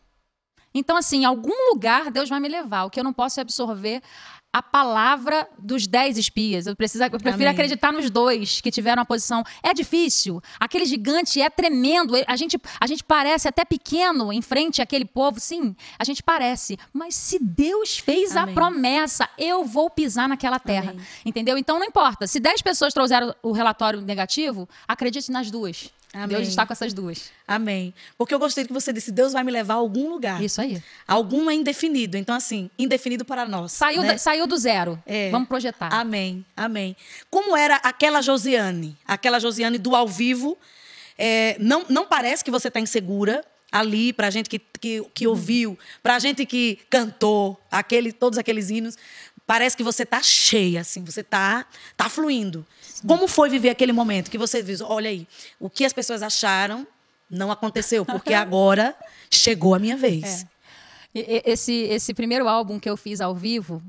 Então, assim, em algum lugar Deus vai me levar. O que eu não posso é absorver a palavra dos dez espias. Eu, preciso, eu prefiro Amém. acreditar nos dois que tiveram a posição. É difícil. Aquele gigante é tremendo. A gente, a gente parece até pequeno em frente àquele povo. Sim, a gente parece. Mas se Deus fez Amém. a promessa, eu vou pisar naquela terra. Amém. Entendeu? Então não importa. Se dez pessoas trouxeram o relatório negativo, acredite nas duas. Amém. Deus está com essas duas. Amém. Porque eu gostei que você disse, Deus vai me levar a algum lugar. Isso aí. Algum é indefinido. Então, assim, indefinido para nós. Saiu, né? da- saiu do zero. É. Vamos projetar. Amém, amém. Como era aquela Josiane? Aquela Josiane do ao vivo. é, não, não parece que você está insegura ali, para a gente que, que, que ouviu, para a gente que cantou aquele, todos aqueles hinos. Parece que você está cheia, assim, você está tá fluindo. Como foi viver aquele momento que você viu? Olha aí, o que as pessoas acharam não aconteceu, porque <laughs> agora chegou a minha vez. E- Esse, esse primeiro álbum que eu fiz ao vivo,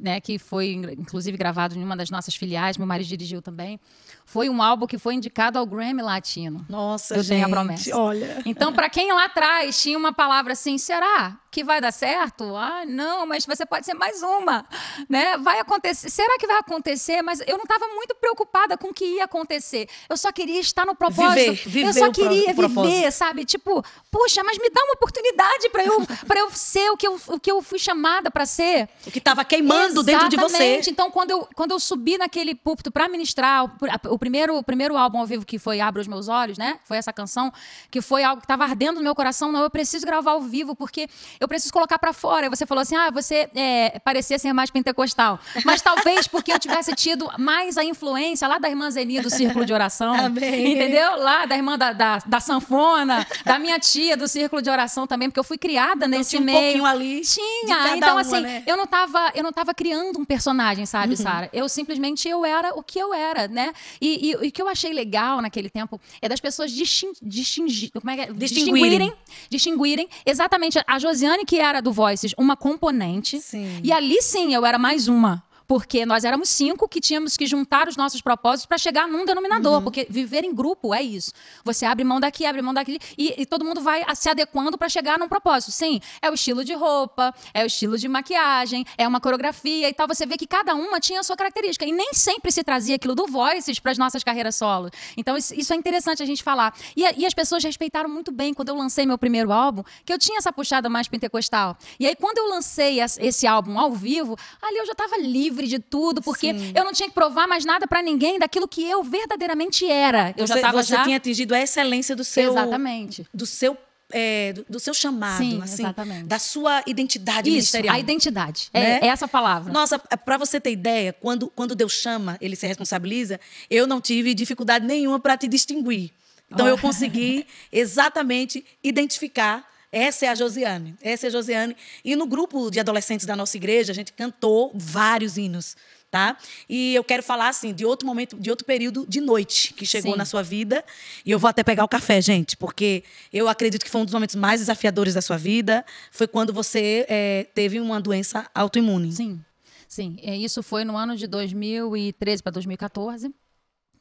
né, que foi inclusive gravado em uma das nossas filiais, meu marido dirigiu também. Foi um álbum que foi indicado ao Grammy Latino. Nossa, Eu gente, tenho a promessa. olha. Então, para quem lá atrás tinha uma palavra assim, será que vai dar certo? Ah, não, mas você pode ser mais uma, né? Vai acontecer. Será que vai acontecer? Mas eu não estava muito preocupada com o que ia acontecer. Eu só queria estar no propósito. Viver, viver eu só pro- queria o propósito. viver, sabe? Tipo, puxa, mas me dá uma oportunidade para eu para eu ser o que eu, o que eu fui chamada para ser. O que estava queimando dentro de você. Exatamente. Então, quando eu, quando eu subi naquele púlpito para ministrar, o, o primeiro, o primeiro álbum ao vivo que foi Abra os Meus Olhos, né? Foi essa canção, que foi algo que estava ardendo no meu coração. Não, eu preciso gravar ao vivo, porque eu preciso colocar para fora. Aí você falou assim: ah, você é, parecia ser mais pentecostal. Mas talvez porque eu tivesse tido mais a influência lá da irmã Zeni do Círculo de Oração. Amém. Entendeu? Lá da irmã da, da, da sanfona, da minha tia do Círculo de Oração também, porque eu fui criada nesse tinha um meio. pouquinho ali Tinha. Então, uma, assim, né? eu não tava, eu não tava criando um personagem, sabe, Uhum. Sara? Eu simplesmente eu era o que eu era, né? E, e- e o que eu achei legal naquele tempo é das pessoas distin, distingir, como é que é? Distinguirem. distinguirem, distinguirem exatamente a Josiane que era do Voices, uma componente, Sim. e ali sim eu era mais uma. Porque nós éramos cinco que tínhamos que juntar os nossos propósitos para chegar num denominador. Uhum. Porque viver em grupo é isso. Você abre mão daqui, abre mão daqui, e, e todo mundo vai se adequando para chegar num propósito. Sim, é o estilo de roupa, é o estilo de maquiagem, é uma coreografia e tal. Você vê que cada uma tinha a sua característica. E nem sempre se trazia aquilo do Voices para as nossas carreiras solo. Então, isso, é interessante a gente falar. E, e as pessoas respeitaram muito bem quando eu lancei meu primeiro álbum, que eu tinha essa puxada mais pentecostal. E aí, quando eu lancei esse álbum ao vivo, ali eu já estava livre de tudo, porque Sim. eu não tinha que provar mais nada para ninguém daquilo que eu verdadeiramente era. Eu você já estava já... tinha atingido a excelência do seu. Exatamente. Do seu. é, do, do seu chamado, Sim, assim, exatamente. da sua identidade Isso, ministerial. a identidade. Né? É, é essa palavra. Nossa, para você ter ideia, quando, quando Deus chama, ele se responsabiliza, eu não tive dificuldade nenhuma para te distinguir. Então eu Olha. consegui <laughs> exatamente identificar essa é a Josiane, essa é a Josiane. E no grupo de adolescentes da nossa igreja, a gente cantou vários hinos, tá? E eu quero falar assim de outro momento, de outro período de noite que chegou Sim. na sua vida. E eu vou até pegar o café, gente, porque eu acredito que foi um dos momentos mais desafiadores da sua vida. Foi quando você eh, teve uma doença autoimune. Sim, sim. É, Isso foi no ano de 2013 para 2014.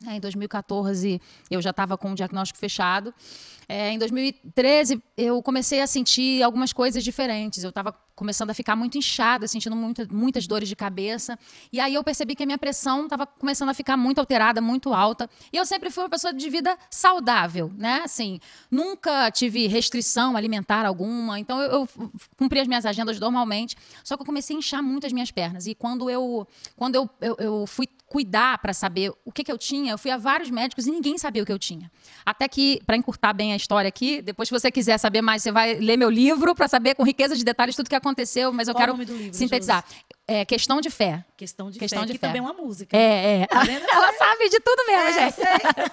É, em 2014 eu já estava com o diagnóstico fechado. É, em 2013 eu comecei a sentir algumas coisas diferentes. Eu estava começando a ficar muito inchada, sentindo muita- muitas dores de cabeça. E aí eu percebi que a minha pressão estava começando a ficar muito alterada, muito alta. E eu sempre fui uma pessoa de vida saudável, né? Assim, nunca tive restrição alimentar alguma. Então eu, eu cumpri as minhas agendas normalmente. Só que eu comecei a inchar muito as minhas pernas. E quando eu, quando eu, eu, eu fui cuidar para saber o que, que eu tinha, eu fui a vários médicos e ninguém sabia o que eu tinha. Até que, para encurtar bem a história aqui, depois, se você quiser saber mais, você vai ler meu livro para saber com riqueza de detalhes tudo que aconteceu, mas eu Qual o quero livro, sintetizar. É Questão de Fé. Questão de Questão fé, de que fé. também é uma música. É, é. Tá? Ela sabe de tudo mesmo, É, gente. sei.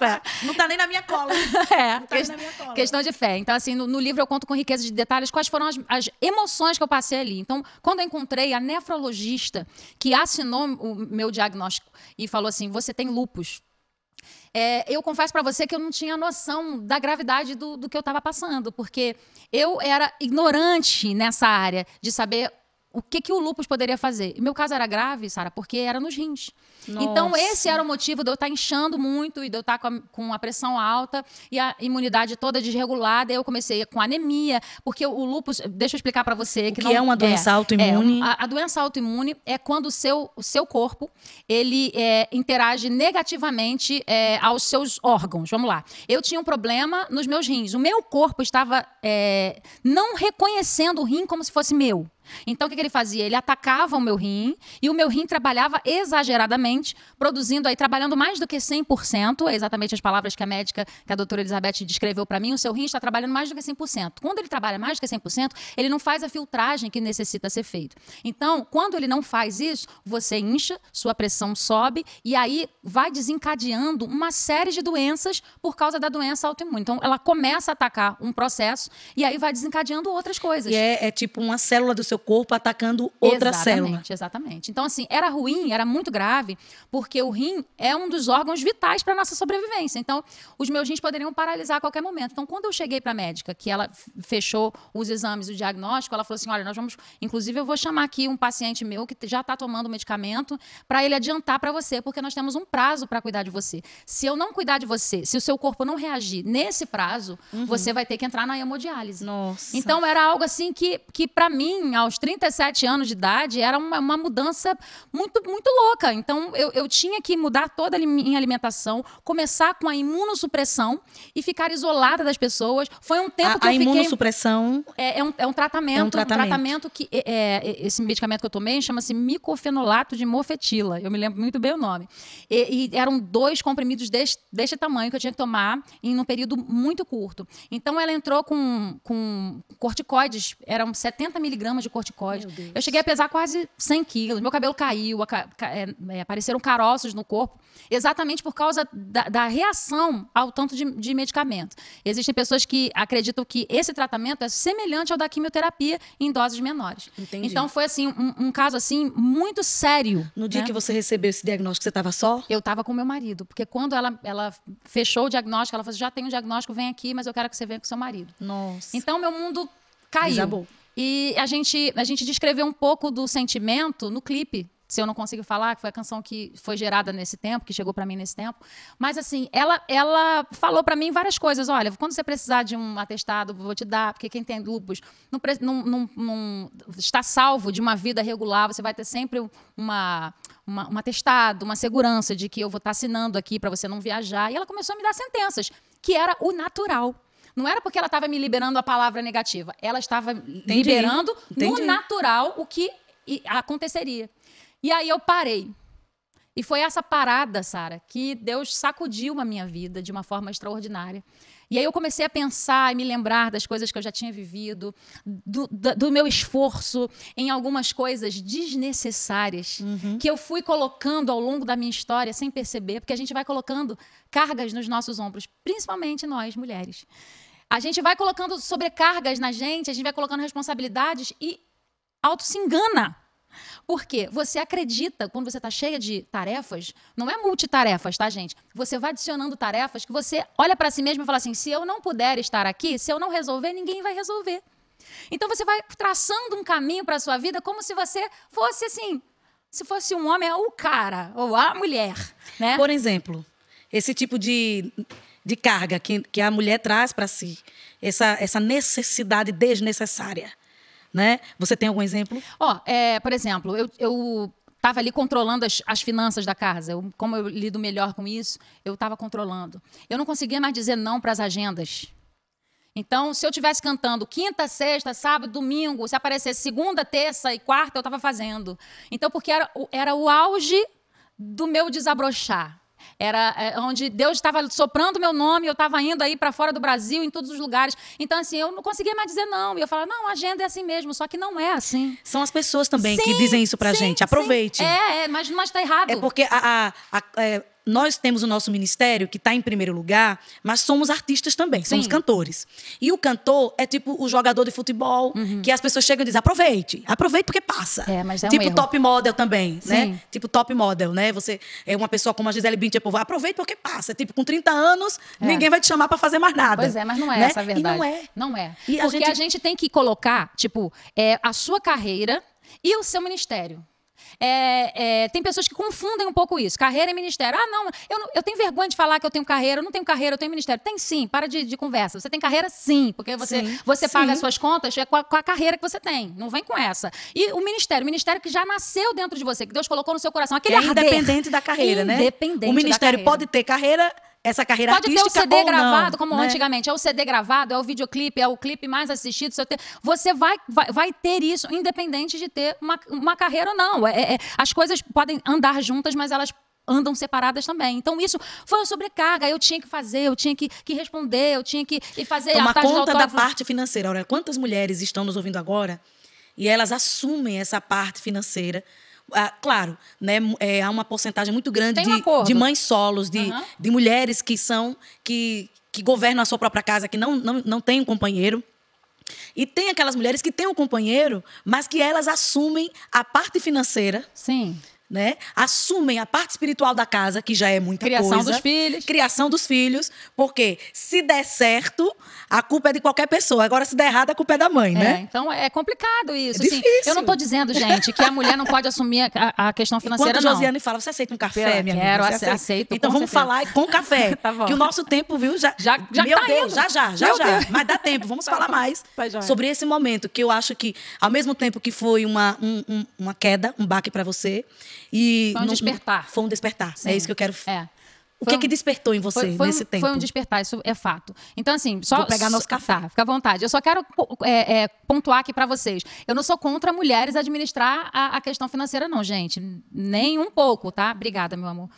<laughs> Não tá nem na minha cola. <laughs> É, Não tá nem ques- na minha cola. questão de fé. Então, assim, no, no livro eu conto com riqueza de detalhes quais foram as, as emoções que eu passei ali. Então, quando eu encontrei a nefrologista que assinou o meu diagnóstico e falou assim: você tem lupus. É, eu confesso para você que eu não tinha noção da gravidade do, do que eu estava passando, porque eu era ignorante nessa área de saber o que, que o lupus poderia fazer. E meu caso era grave, Sara, porque era nos rins. Então, esse era o motivo de eu estar inchando muito e de eu estar com a, com a pressão alta e a imunidade toda desregulada. E eu comecei com anemia, porque o lupus, deixa eu explicar para você que, que não é uma doença autoimune? é, a, a doença autoimune é quando o seu, o seu corpo ele é, interage negativamente é, aos seus órgãos. Vamos lá. Eu tinha um problema nos meus rins. O meu corpo estava é, não reconhecendo o rim como se fosse meu. Então, o que, que ele fazia? Ele atacava o meu rim e o meu rim trabalhava exageradamente, produzindo aí, trabalhando mais do que 100%, é exatamente as palavras que a médica, que a doutora Elizabeth descreveu para mim, o seu rim está trabalhando mais do que 100%. Quando ele trabalha mais do que 100%, ele não faz a filtragem que necessita ser feita. Então, quando ele não faz isso, você incha, sua pressão sobe e aí vai desencadeando uma série de doenças por causa da doença autoimune. Então, ela começa a atacar um processo e aí vai desencadeando outras coisas. E é, é tipo uma célula do seu corpo atacando outra exatamente, célula. Exatamente. Então, assim, era ruim, era muito grave, porque o rim é um dos órgãos vitais para nossa sobrevivência. Então, os meus rins poderiam paralisar a qualquer momento. Então, quando eu cheguei para a médica, que ela fechou os exames, o diagnóstico, ela falou assim: olha, nós vamos. Inclusive, eu vou chamar aqui um paciente meu que já está tomando medicamento para ele adiantar para você, porque nós temos um prazo para cuidar de você. Se eu não cuidar de você, se o seu corpo não reagir nesse prazo, uhum. você vai ter que entrar na hemodiálise. Nossa. Então, era algo assim que, que para mim, aos 37 anos de idade, era uma, uma mudança muito, muito louca. Então, eu, eu tinha que mudar toda a minha alimentação, começar com a imunossupressão e ficar isolada das pessoas. Foi um tempo a, que eu a imunossupressão é, é, um, é um tratamento. É um tratamento. Um tratamento que é, é, esse medicamento que eu tomei chama-se micofenolato de mofetila. Eu me lembro muito bem o nome. E, e eram dois comprimidos deste, deste tamanho que eu tinha que tomar em um período muito curto. Então, ela entrou com, com corticoides, eram 70 miligramas de corticoides. Eu cheguei a pesar quase 100 quilos, meu cabelo caiu, é, é, apareceram caroços no corpo, exatamente por causa da, da reação ao tanto de, de medicamento. Existem pessoas que acreditam que esse tratamento é semelhante ao da quimioterapia em doses menores. Entendi. Então foi assim um, um, caso assim muito sério. No dia né? que você recebeu esse diagnóstico, você estava só? Eu estava com meu marido, porque quando ela, ela fechou o diagnóstico, ela falou: assim, já tem um diagnóstico, vem aqui, mas eu quero que você venha com seu marido. Nossa. Então meu mundo caiu. Desabou. E a gente, a gente descreveu um pouco do sentimento no clipe. Se eu não consigo falar, que foi a canção que foi gerada nesse tempo, que chegou para mim nesse tempo. Mas assim, ela, ela falou para mim várias coisas. Olha, quando você precisar de um atestado, vou te dar, porque quem tem lupus não, não, não, não está salvo de uma vida regular. Você vai ter sempre uma, uma, um atestado, uma segurança de que eu vou estar assinando aqui para você não viajar. E ela começou a me dar sentenças, que era o natural. Não era porque ela estava me liberando a palavra negativa. Ela estava Entendi. liberando Entendi. no natural o que aconteceria. E aí eu parei. E foi essa parada, Sara, que Deus sacudiu a minha vida de uma forma extraordinária. E aí eu comecei a pensar e me lembrar das coisas que eu já tinha vivido, do, do, do meu esforço em algumas coisas desnecessárias uhum. que eu fui colocando ao longo da minha história sem perceber, porque a gente vai colocando cargas nos nossos ombros, principalmente nós, mulheres. A gente vai colocando sobrecargas na gente, a gente vai colocando responsabilidades e auto se engana. Por quê? Você acredita, quando você está cheia de tarefas, não é multitarefas, tá, gente? Você vai adicionando tarefas que você olha para si mesmo e fala assim: se eu não puder estar aqui, se eu não resolver, ninguém vai resolver. Então você vai traçando um caminho para a sua vida como se você fosse assim, se fosse um homem, é o cara ou a mulher, né? Por exemplo, esse tipo de de carga que, que a mulher traz para si, essa, essa necessidade desnecessária. Né? Você tem algum exemplo? Ó, oh, é, por exemplo, eu, eu estava ali controlando as, as, finanças da casa. Eu, como eu lido melhor com isso, eu estava controlando. Eu não conseguia mais dizer não para as agendas. Então, se eu estivesse cantando quinta, sexta, sábado, domingo, se aparecesse segunda, terça e quarta, eu estava fazendo. Então, porque era, era o auge do meu desabrochar. Era é, onde Deus estava soprando meu nome, eu estava indo aí para fora do Brasil, em todos os lugares. Então, assim, eu não conseguia mais dizer não. E eu falava, não, a agenda é assim mesmo, só que não é assim. São as pessoas também sim, que dizem isso pra sim, gente. Aproveite. Sim. É, é, mas, mas tá errado. É porque a, a, a é nós temos o nosso ministério, que está em primeiro lugar, mas somos artistas também, somos Sim. cantores. E o cantor é tipo o jogador de futebol, uhum. que as pessoas chegam e dizem, aproveite, aproveite porque passa. É, mas é tipo um top model também, né? Sim. né? Tipo top model, né? Você é uma pessoa como a Gisele Bündchen, aproveite porque passa. Tipo, com 30 anos, é. ninguém vai te chamar para fazer mais nada. Pois é, mas não é né? essa a verdade. E não é. Não é. E porque a gente... a gente tem que colocar, tipo, é, a sua carreira e o seu ministério. É, é, tem pessoas que confundem um pouco isso, carreira e ministério. Ah, não eu, eu tenho vergonha de falar que eu tenho carreira, eu não tenho carreira, eu tenho ministério. Tem sim, para de, de conversa. Você tem carreira sim, porque você, sim, você sim. paga as suas contas é com a, com a, carreira que você tem. Não vem com essa. E o ministério, o ministério que já nasceu dentro de você, que Deus colocou no seu coração, aquele é independente da carreira, né? Independente O ministério pode ter carreira essa carreira Pode artística ter o CD gravado, não, como né? antigamente. É o CD gravado, é o videoclipe, é o clipe mais assistido. Você vai, vai, vai ter isso, independente de ter uma, uma carreira ou não. É, é, as coisas podem andar juntas, mas elas andam separadas também. Então, isso foi uma sobrecarga. Eu tinha que fazer, eu tinha que, que responder, eu tinha que, que fazer Tomar conta da parte financeira. Olha, quantas mulheres estão nos ouvindo agora e elas assumem essa parte financeira ah, claro, né, é, há uma porcentagem muito grande um de, de, mães solos, de, uhum. de mulheres que são que, que governam a sua própria casa, que não, não, não têm um companheiro. E tem aquelas mulheres que têm um companheiro, mas que elas assumem a parte financeira. Sim né? Assumem a parte espiritual da casa, que já é muita criação coisa. Criação dos filhos. Criação dos filhos. Porque se der certo, a culpa é de qualquer pessoa. Agora, se der errado, a culpa é da mãe, é, né? Então é complicado isso. É assim, eu não estou dizendo, gente, que a mulher não pode assumir a, a questão financeira, Enquanto não. Josiane fala, você aceita um café, minha Quero, amiga? Quero, aceito. Então vamos certeza. falar com café. <laughs> tá. Que o nosso tempo, viu, já. Já, já meu tá Deus, indo. já, já, já, meu já. Deus. Mas dá tempo, vamos tá falar bom. mais tá sobre esse momento, que eu acho que, ao mesmo tempo que foi uma, um, um, uma queda, um baque para você. E foi um não, despertar. Foi um despertar. Sim. É isso que eu quero. É. O que, um, que despertou em você foi, foi nesse um, tempo? Foi um despertar, isso é fato. Então, assim, só. Vou pegar nosso café. Tá, fica à vontade. Eu só quero é, é, pontuar aqui para vocês. Eu não sou contra mulheres administrar a, a, questão financeira, não, gente. Nem um pouco, tá? Obrigada, meu amor.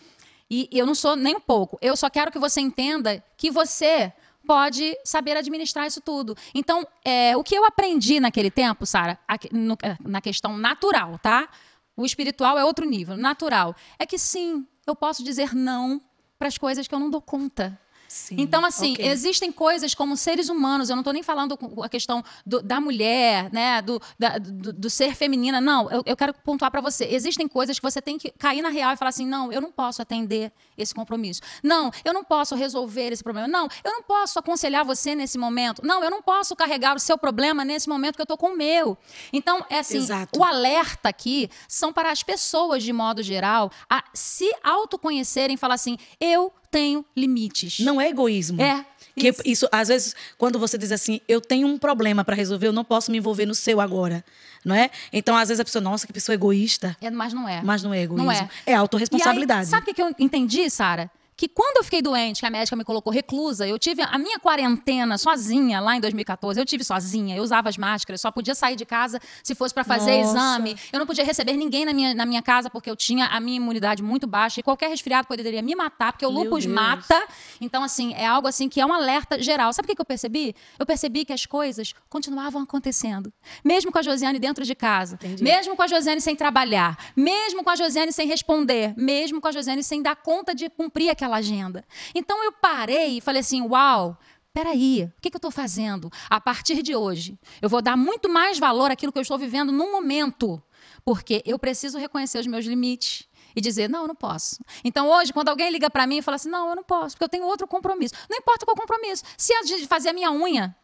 E eu não sou nem um pouco. Eu só quero que você entenda que você pode saber administrar isso tudo. Então, é, o que eu aprendi naquele tempo, Sara, na questão natural, tá? O espiritual é outro nível, natural. É que sim, eu posso dizer não para as coisas que eu não dou conta. Sim, então, assim, okay. existem coisas como seres humanos, eu não estou nem falando a questão do, da mulher, né, do, da, do, do, ser feminina, não, eu, eu quero pontuar para você. Existem coisas que você tem que cair na real e falar assim: não, eu não posso atender esse compromisso. Não, eu não posso resolver esse problema. Não, eu não posso aconselhar você nesse momento. Não, eu não posso carregar o seu problema nesse momento que eu estou com o meu. Então, é assim: Exato. o alerta aqui são para as pessoas, de modo geral, a se autoconhecerem e falar assim: eu tenho limites. Não é egoísmo. É. Que isso. isso, às vezes, quando você diz assim, eu tenho um problema para resolver, eu não posso me envolver no seu agora, não é? Então, às vezes a pessoa, nossa, que pessoa egoísta. É, mas não é. Mas não é egoísmo. Não é. É autorresponsabilidade. Aí, sabe o que eu entendi, Sara? Que quando eu fiquei doente, que a médica me colocou reclusa, eu tive a minha quarentena sozinha lá em 2014. Eu tive sozinha, eu usava as máscaras, só podia sair de casa se fosse para fazer Nossa. exame. Eu não podia receber ninguém na minha, na minha casa porque eu tinha a minha imunidade muito baixa e qualquer resfriado poderia me matar, porque o Meu lupus Deus. mata. Então, assim, é algo assim que é um alerta geral. Sabe o que que eu percebi? Eu percebi que as coisas continuavam acontecendo. Mesmo com a Josiane dentro de casa, Entendi. mesmo com a Josiane sem trabalhar, mesmo com a Josiane sem responder, mesmo com a Josiane sem dar conta de cumprir aquela agenda. Então eu parei e falei assim: uau. Peraí, o que, que eu estou fazendo? A partir de hoje, eu vou dar muito mais valor àquilo que eu estou vivendo no momento, porque eu preciso reconhecer os meus limites e dizer, não, eu não posso. Então, hoje, quando alguém liga para mim e fala assim, não, eu não posso, porque eu tenho outro compromisso. Não importa qual compromisso. Se é de fazer a minha unha,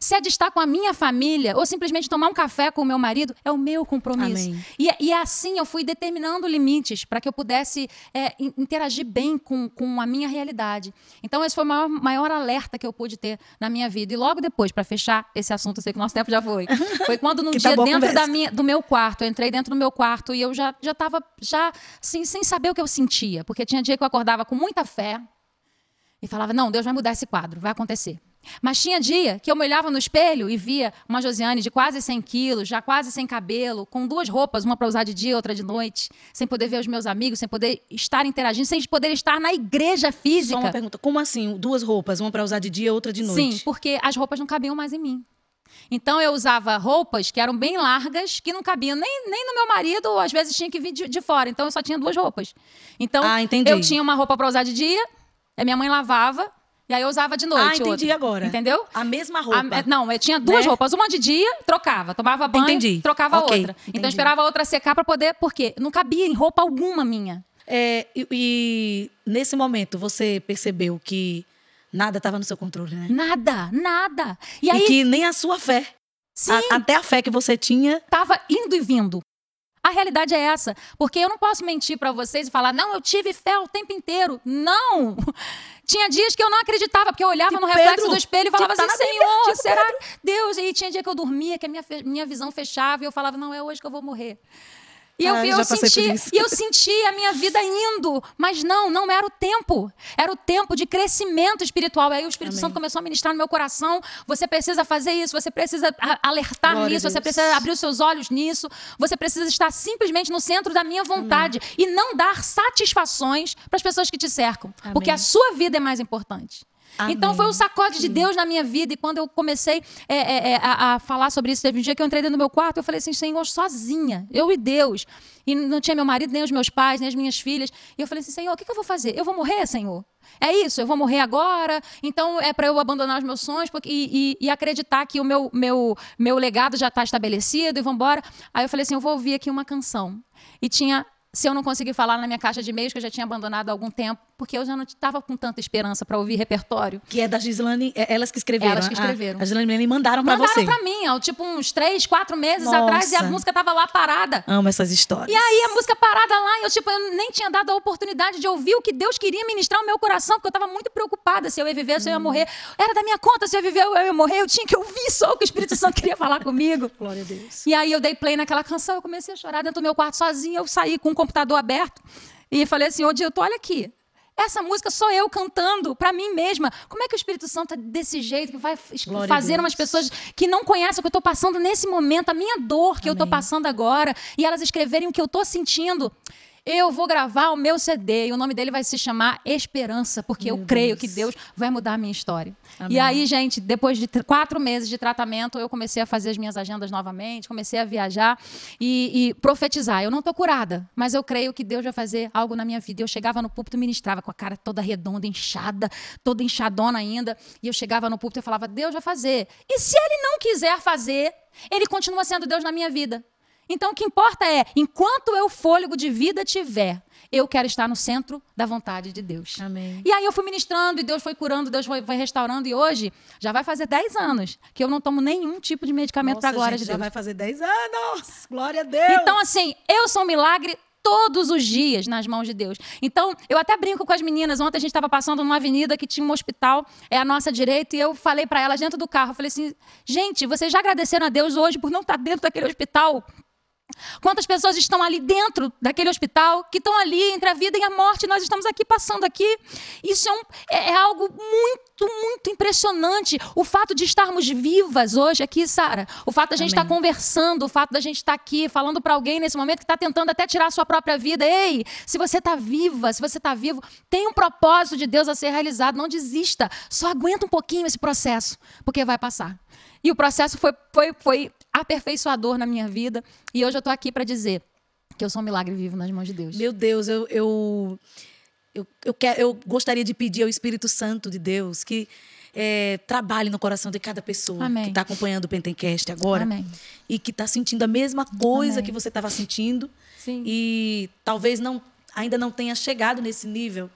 se é de estar com a minha família ou simplesmente tomar um café com o meu marido, é o meu compromisso. E, e assim eu fui determinando limites para que eu pudesse é, in- interagir bem com, com a minha realidade. Então, esse foi o maior, maior alerta que eu pude ter na minha vida. E logo depois, para fechar esse assunto, eu sei que o nosso tempo já foi, <laughs> foi quando num tá dia a dentro da minha, do meu quarto, eu entrei dentro do meu quarto e eu já já estava já assim, sem saber o que eu sentia, porque tinha dia que eu acordava com muita fé e falava: Não, Deus vai mudar esse quadro, vai acontecer. Mas tinha dia que eu me olhava no espelho e via uma Josiane de quase 100 quilos, já quase sem cabelo, com duas roupas, uma para usar de dia, outra de noite, sem poder ver os meus amigos, sem poder estar interagindo, sem poder estar na igreja Só física. uma pergunta: como assim? Duas roupas, uma para usar de dia, outra de noite? Sim, porque as roupas não cabiam mais em mim. Então eu usava roupas que eram bem largas, que não cabiam nem, nem no meu marido, ou às vezes tinha que vir de, de fora. Então eu só tinha duas roupas. Então Ah, entendi. eu tinha uma roupa para usar de dia, a minha mãe lavava, e aí eu usava de noite. Ah, entendi outra. agora. Entendeu? A mesma A- roupa. é, não, eu tinha duas Né? roupas. Uma de dia, trocava. Tomava banho, Entendi. trocava Ok, outra. Então entendi. eu esperava a outra secar para poder. Por quê? Não cabia em roupa alguma minha. É, e, e nesse momento você percebeu que nada estava no seu controle, né? Nada, nada. E E, aí, que nem a sua fé, sim, a- até a fé que você tinha, estava indo e vindo. A realidade é essa, porque eu não posso mentir para vocês e falar, não, eu tive fé o tempo inteiro. Não! <laughs> Tinha dias que eu não acreditava, porque eu olhava Tipo no reflexo Pedro, do espelho e falava tipo, assim, Senhor, tipo será Deus? E tinha dia que eu dormia, que a minha, minha visão fechava e eu falava, não, é hoje que eu vou morrer. E eu, Ah, vi, eu eu, passei por senti, e eu senti a minha vida indo, mas não, não era o tempo. Era o tempo de crescimento espiritual. Aí o Espírito Amém. Santo começou a ministrar no meu coração. Você precisa fazer isso, você precisa alertar Glória nisso, você precisa abrir os seus olhos nisso. Você precisa estar simplesmente no centro da minha vontade e não dar satisfações para as pessoas que te cercam, porque a sua vida é mais importante. Amém. Então foi um sacode de Deus na minha vida. E quando eu comecei é, é, é, a, a, falar sobre isso, teve um dia que eu entrei dentro do meu quarto, eu falei assim, Senhor, sozinha, eu e Deus. E não tinha meu marido, nem os meus pais, nem as minhas filhas. E eu falei assim, Senhor, o que, que eu vou fazer? Eu vou morrer, Senhor? É isso, eu vou morrer agora, então é para eu abandonar os meus sonhos porque, e, e, e, acreditar que o meu, meu, meu legado já está estabelecido e vamos embora. Aí eu falei assim: eu vou ouvir aqui uma canção. E tinha se eu não conseguir falar na minha caixa de e-mails, que eu já tinha abandonado há algum tempo, porque eu já não estava com tanta esperança para ouvir repertório. Que é da Gislane, é elas que escreveram. Elas que escreveram. A, a Gislane mandaram para você. Mandaram para mim, ó, tipo uns três, quatro meses Nossa. atrás, e a música estava lá parada. Amo essas histórias. E aí a música parada lá, e eu, tipo, eu nem tinha dado a oportunidade de ouvir o que Deus queria ministrar no meu coração, porque eu estava muito preocupada se eu ia viver, se eu ia hum. morrer. Era da minha conta, se eu ia viver, eu ia morrer. Eu tinha que ouvir só o que o Espírito Santo queria falar comigo. <laughs> Glória a Deus. E aí eu dei play naquela canção, eu comecei a chorar dentro do meu quarto sozinha, eu saí com o computador aberto. E falei assim, ô Dilton, olha aqui. Essa música sou eu cantando para mim mesma. Como é que o Espírito Santo é desse jeito, que vai Glória fazer umas pessoas que não conhecem o que eu estou passando nesse momento, a minha dor que Amém. eu estou passando agora, e elas escreverem o que eu estou sentindo? Eu vou gravar o meu CD e o nome dele vai se chamar Esperança, porque meu eu creio que Deus vai mudar a minha história. Amém. E aí, gente, depois de quatro meses de tratamento, eu comecei a fazer as minhas agendas novamente, comecei a viajar e, e profetizar. Eu não estou curada, mas eu creio que Deus vai fazer algo na minha vida. Eu chegava no púlpito e ministrava com a cara toda redonda, inchada, toda inchadona ainda. E eu chegava no púlpito e falava: Deus vai fazer. E se ele não quiser fazer, ele continua sendo Deus na minha vida. Então, o que importa é, enquanto eu fôlego de vida tiver, eu quero estar no centro da vontade de Deus. Amém. E aí eu fui ministrando, e Deus foi curando, Deus foi, foi restaurando, e hoje já vai fazer 10 anos que eu não tomo nenhum tipo de medicamento para a glória gente, de Deus. Já vai fazer 10 anos! Glória a Deus! Então, assim, eu sou um milagre todos os dias nas mãos de Deus. Então, eu até brinco com as meninas. Ontem a gente estava passando numa avenida que tinha um hospital, é a nossa direita, e eu falei para elas dentro do carro, eu falei assim: "Gente, vocês já agradeceram a Deus hoje por não estar dentro daquele hospital Quantas pessoas estão ali dentro daquele hospital, que estão ali entre a vida e a morte, nós estamos aqui passando aqui. Isso é, um, é, é algo muito, muito impressionante. O fato de estarmos vivas hoje aqui, Sara, o fato da gente estar conversando, o fato da gente estar aqui falando para alguém nesse momento que está tentando até tirar a sua própria vida. Ei, se você está viva, se você está vivo, tem um propósito de Deus a ser realizado. Não desista. Só aguenta um pouquinho esse processo, porque vai passar. E o processo foi, foi, foi aperfeiçoador na minha vida. E hoje eu estou aqui para dizer que eu sou um milagre vivo nas mãos de Deus. Meu Deus, eu, eu, eu, eu, quero, eu gostaria de pedir ao Espírito Santo de Deus que é, trabalhe no coração de cada pessoa Amém. que está acompanhando o Pentencast agora Amém. e que está sentindo a mesma coisa Amém. que você estava sentindo Sim. e talvez não ainda não tenha chegado nesse nível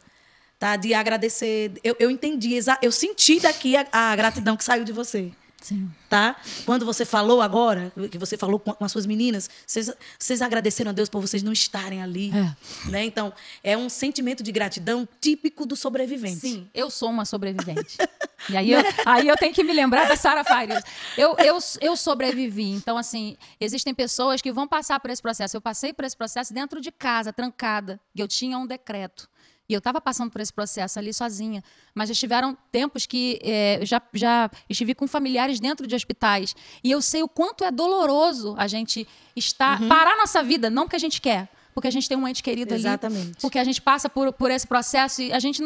tá de agradecer eu, eu entendi eu senti daqui a, a gratidão que saiu de você Sim. Tá? Quando você falou agora, que você falou com, com as suas meninas, vocês, vocês, agradeceram a Deus por vocês não estarem ali. É. Né? Então, é um sentimento de gratidão típico do sobrevivente. Sim, eu sou uma sobrevivente. <laughs> e aí eu, aí eu tenho que me lembrar da Sara Fares. Eu, eu, eu sobrevivi. Então, assim, existem pessoas que vão passar por esse processo. Eu passei por esse processo dentro de casa, trancada. Eu tinha um decreto. E eu estava passando por esse processo ali sozinha. Mas já tiveram tempos que é, já, já estive com familiares dentro de hospitais. E eu sei o quanto é doloroso a gente estar. Uhum. parar nossa vida, não porque a gente quer. Porque a gente tem um ente querido Exatamente. ali. Porque a gente passa por, por esse processo e a gente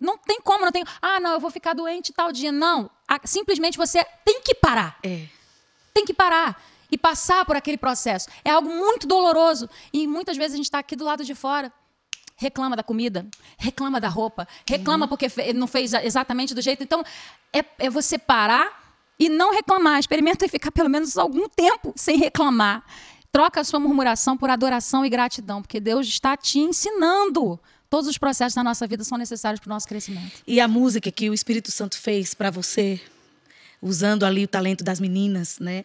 não tem como, não tem. Ah, não, eu vou ficar doente tal dia. Não. Simplesmente você tem que parar. É. Tem que parar e passar por aquele processo. É algo muito doloroso. E muitas vezes a gente está aqui do lado de fora reclama da comida, reclama da roupa, reclama uhum. porque não fez exatamente do jeito. Então, é, é você parar e não reclamar. Experimenta ficar pelo menos algum tempo sem reclamar. Troca a sua murmuração por adoração e gratidão, porque Deus está te ensinando. Todos os processos da nossa vida são necessários para o nosso crescimento. E a música que o Espírito Santo fez para você, usando ali o talento das meninas, né,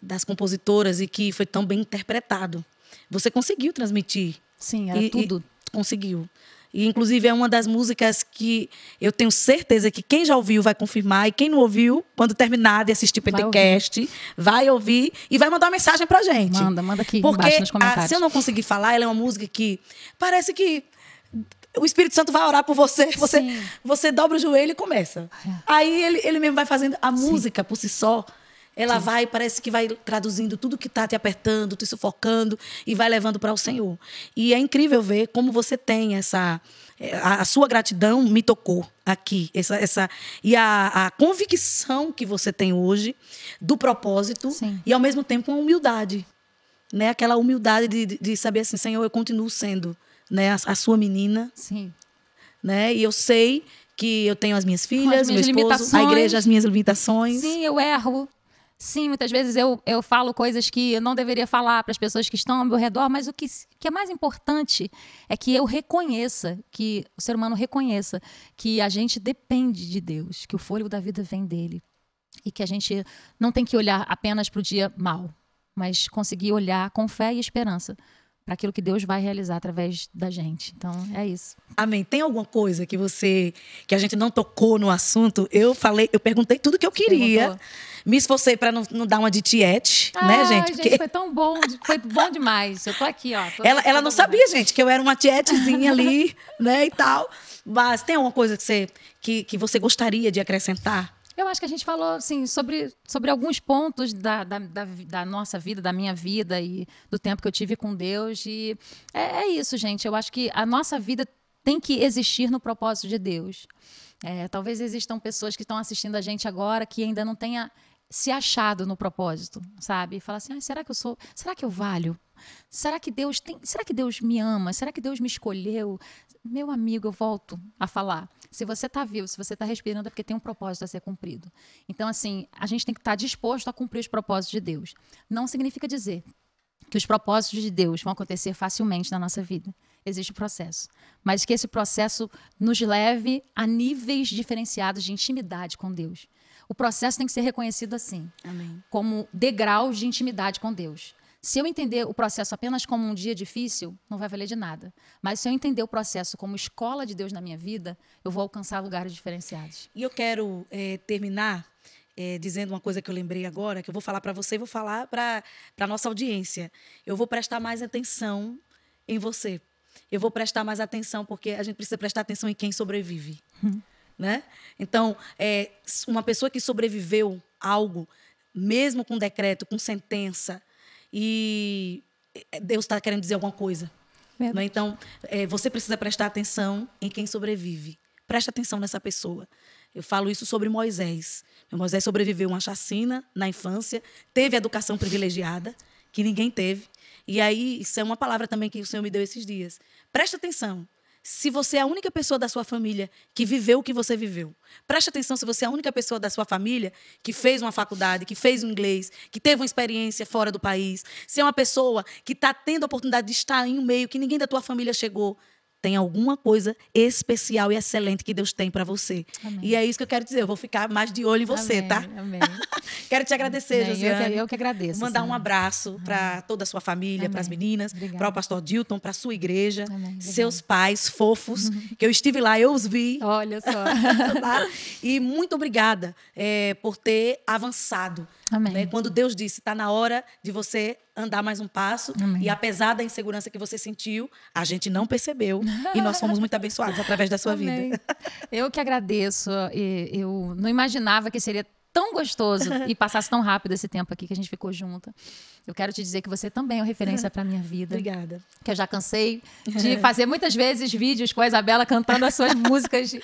das compositoras e que foi tão bem interpretado, você conseguiu transmitir. Sim, era e, tudo. E conseguiu. E, inclusive, é uma das músicas que eu tenho certeza que quem já ouviu vai confirmar. E quem não ouviu, quando terminar de assistir o Pentecast, vai ouvir e vai mandar uma mensagem pra gente. Manda, manda aqui Porque nos comentários. A, se eu não conseguir falar, ela é uma música que parece que o Espírito Santo vai orar por você, você, você dobra o joelho e começa. É. Aí ele, ele mesmo vai fazendo a música Sim. por si só ela Sim. vai, parece que vai traduzindo tudo que está te apertando, te sufocando e vai levando para o Senhor. E é incrível ver como você tem essa. É, a, a sua gratidão me tocou aqui. Essa, essa, e a, a convicção que você tem hoje do propósito Sim. e, ao mesmo tempo, uma humildade. Né? Aquela humildade de, de saber assim, Senhor, eu continuo sendo né? a, a sua menina. Sim. Né? E eu sei que eu tenho as minhas filhas, as minhas meu esposo, a igreja, as minhas limitações. Sim, eu erro. Sim, muitas vezes eu, eu falo coisas que eu não deveria falar para as pessoas que estão ao meu redor, mas o que, que é mais importante é que eu reconheça, que o ser humano reconheça que a gente depende de Deus, que o fôlego da vida vem dele. E que a gente não tem que olhar apenas para o dia mal, mas conseguir olhar com fé e esperança para aquilo que Deus vai realizar através da gente. Então, é isso. Amém. Tem alguma coisa que você que a gente não tocou no assunto? Eu falei, eu perguntei tudo que eu queria. Perguntou. Me esforcei para não, não, dar uma de tiete, ah, né, gente? Porque... gente? Foi tão bom, foi bom demais. Eu tô aqui, ó. Tô ela ela não sabia, gente, que eu era uma tietezinha ali, <laughs> né, e tal. Mas tem alguma coisa que você, que, que você gostaria de acrescentar? Eu acho que a gente falou assim, sobre, sobre alguns pontos da, da, da, da, nossa vida, da minha vida e do tempo que eu tive com Deus. E é, é isso, gente. Eu acho que a nossa vida tem que existir no propósito de Deus. É, talvez existam pessoas que estão assistindo a gente agora que ainda não tenha se achado no propósito, sabe? E fala assim: ah, será que eu sou? Será que eu valho? Será que Deus tem? Será que Deus me ama? Será que Deus me escolheu? Meu amigo, eu volto a falar. Se você está vivo, se você está respirando, é porque tem um propósito a ser cumprido. Então, assim, a gente tem que estar tá disposto a cumprir os propósitos de Deus. Não significa dizer que os propósitos de Deus vão acontecer facilmente na nossa vida. Existe um processo. Mas que esse processo nos leve a níveis diferenciados de intimidade com Deus. O processo tem que ser reconhecido assim, Amém. como degraus de intimidade com Deus. Se eu entender o processo apenas como um dia difícil, não vai valer de nada. Mas se eu entender o processo como escola de Deus na minha vida, eu vou alcançar lugares diferenciados. E eu quero é, terminar é, dizendo uma coisa que eu lembrei agora, que eu vou falar para você e vou falar para a nossa audiência. Eu vou prestar mais atenção em você. Eu vou prestar mais atenção, porque a gente precisa prestar atenção em quem sobrevive. Hum. Né? Então, é, uma pessoa que sobreviveu a algo, mesmo com decreto, com sentença, e é, Deus está querendo dizer alguma coisa. Né? Então, é, você precisa prestar atenção em quem sobrevive. Preste atenção nessa pessoa. Eu falo isso sobre Moisés. Moisés sobreviveu a uma chacina na infância, teve educação privilegiada, que ninguém teve. E aí, isso é uma palavra também que o Senhor me deu esses dias. Preste atenção se você é a única pessoa da sua família que viveu o que você viveu. Preste atenção se você é a única pessoa da sua família que fez uma faculdade, que fez um inglês, que teve uma experiência fora do país. Se é uma pessoa que está tendo a oportunidade de estar em um meio que ninguém da tua família chegou tem alguma coisa especial e excelente que Deus tem para você. Amém. E é isso que eu quero dizer. Eu vou ficar mais de olho em você, Amém. tá? Amém. <laughs> quero te agradecer, Amém. Josiane. Eu que, eu que agradeço. Mandar um abraço para toda a sua família, para as meninas, para o pastor Dilton, para a sua igreja, seus pais fofos, uhum. <laughs> que eu estive lá, eu os vi. Olha só. <laughs> tá? E muito obrigada é, por ter avançado. Né? Quando Deus disse, está na hora de você andar mais um passo. Amém. E apesar da insegurança que você sentiu, a gente não percebeu. e nós fomos muito abençoados através da sua Amém. vida. Eu que agradeço. Eu não imaginava que seria tão gostoso <laughs> e passasse tão rápido esse tempo aqui que a gente ficou junta. Eu quero te dizer que você também é uma referência para minha <laughs> vida. Obrigada. Que eu já cansei de <laughs> fazer muitas vezes vídeos com a Isabela cantando as suas músicas.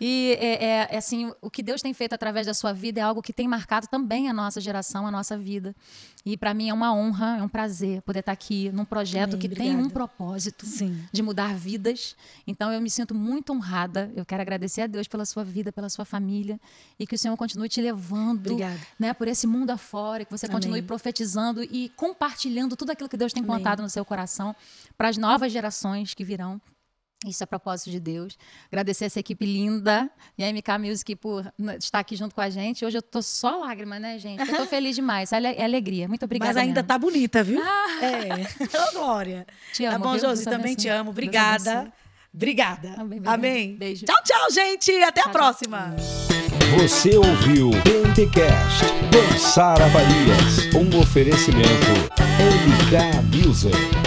E é, é, é, assim, o que Deus tem feito através da sua vida é algo que tem marcado também a nossa geração, a nossa vida. E para mim é uma honra, é um prazer poder estar aqui num projeto Amém, que obrigada. tem um propósito Sim. de mudar vidas. Então eu me sinto muito honrada. Eu quero agradecer a Deus pela sua vida, pela sua família e que o Senhor continue te levando, né, por esse mundo afora, que você continue Amém. profetizando e compartilhando tudo aquilo que Deus tem Amém. plantado no seu coração para as novas gerações que virão. Isso é propósito de Deus. Agradecer essa equipe linda e a MK Music por estar aqui junto com a gente. Hoje eu tô só lágrima, né, gente? Eu tô <laughs> feliz demais. É alegria. Muito obrigada. Mas ainda mesmo. tá bonita, viu? Ah. É. <laughs> Ô, Glória. Te amo. Tá bom, Josi? Também te amo. Obrigada. Obrigada. Amém. Amém. Beijo. Tchau, tchau, gente. Até tchau, a próxima. Você ouviu Pentecast com Sara Farias. Um oferecimento MK Music.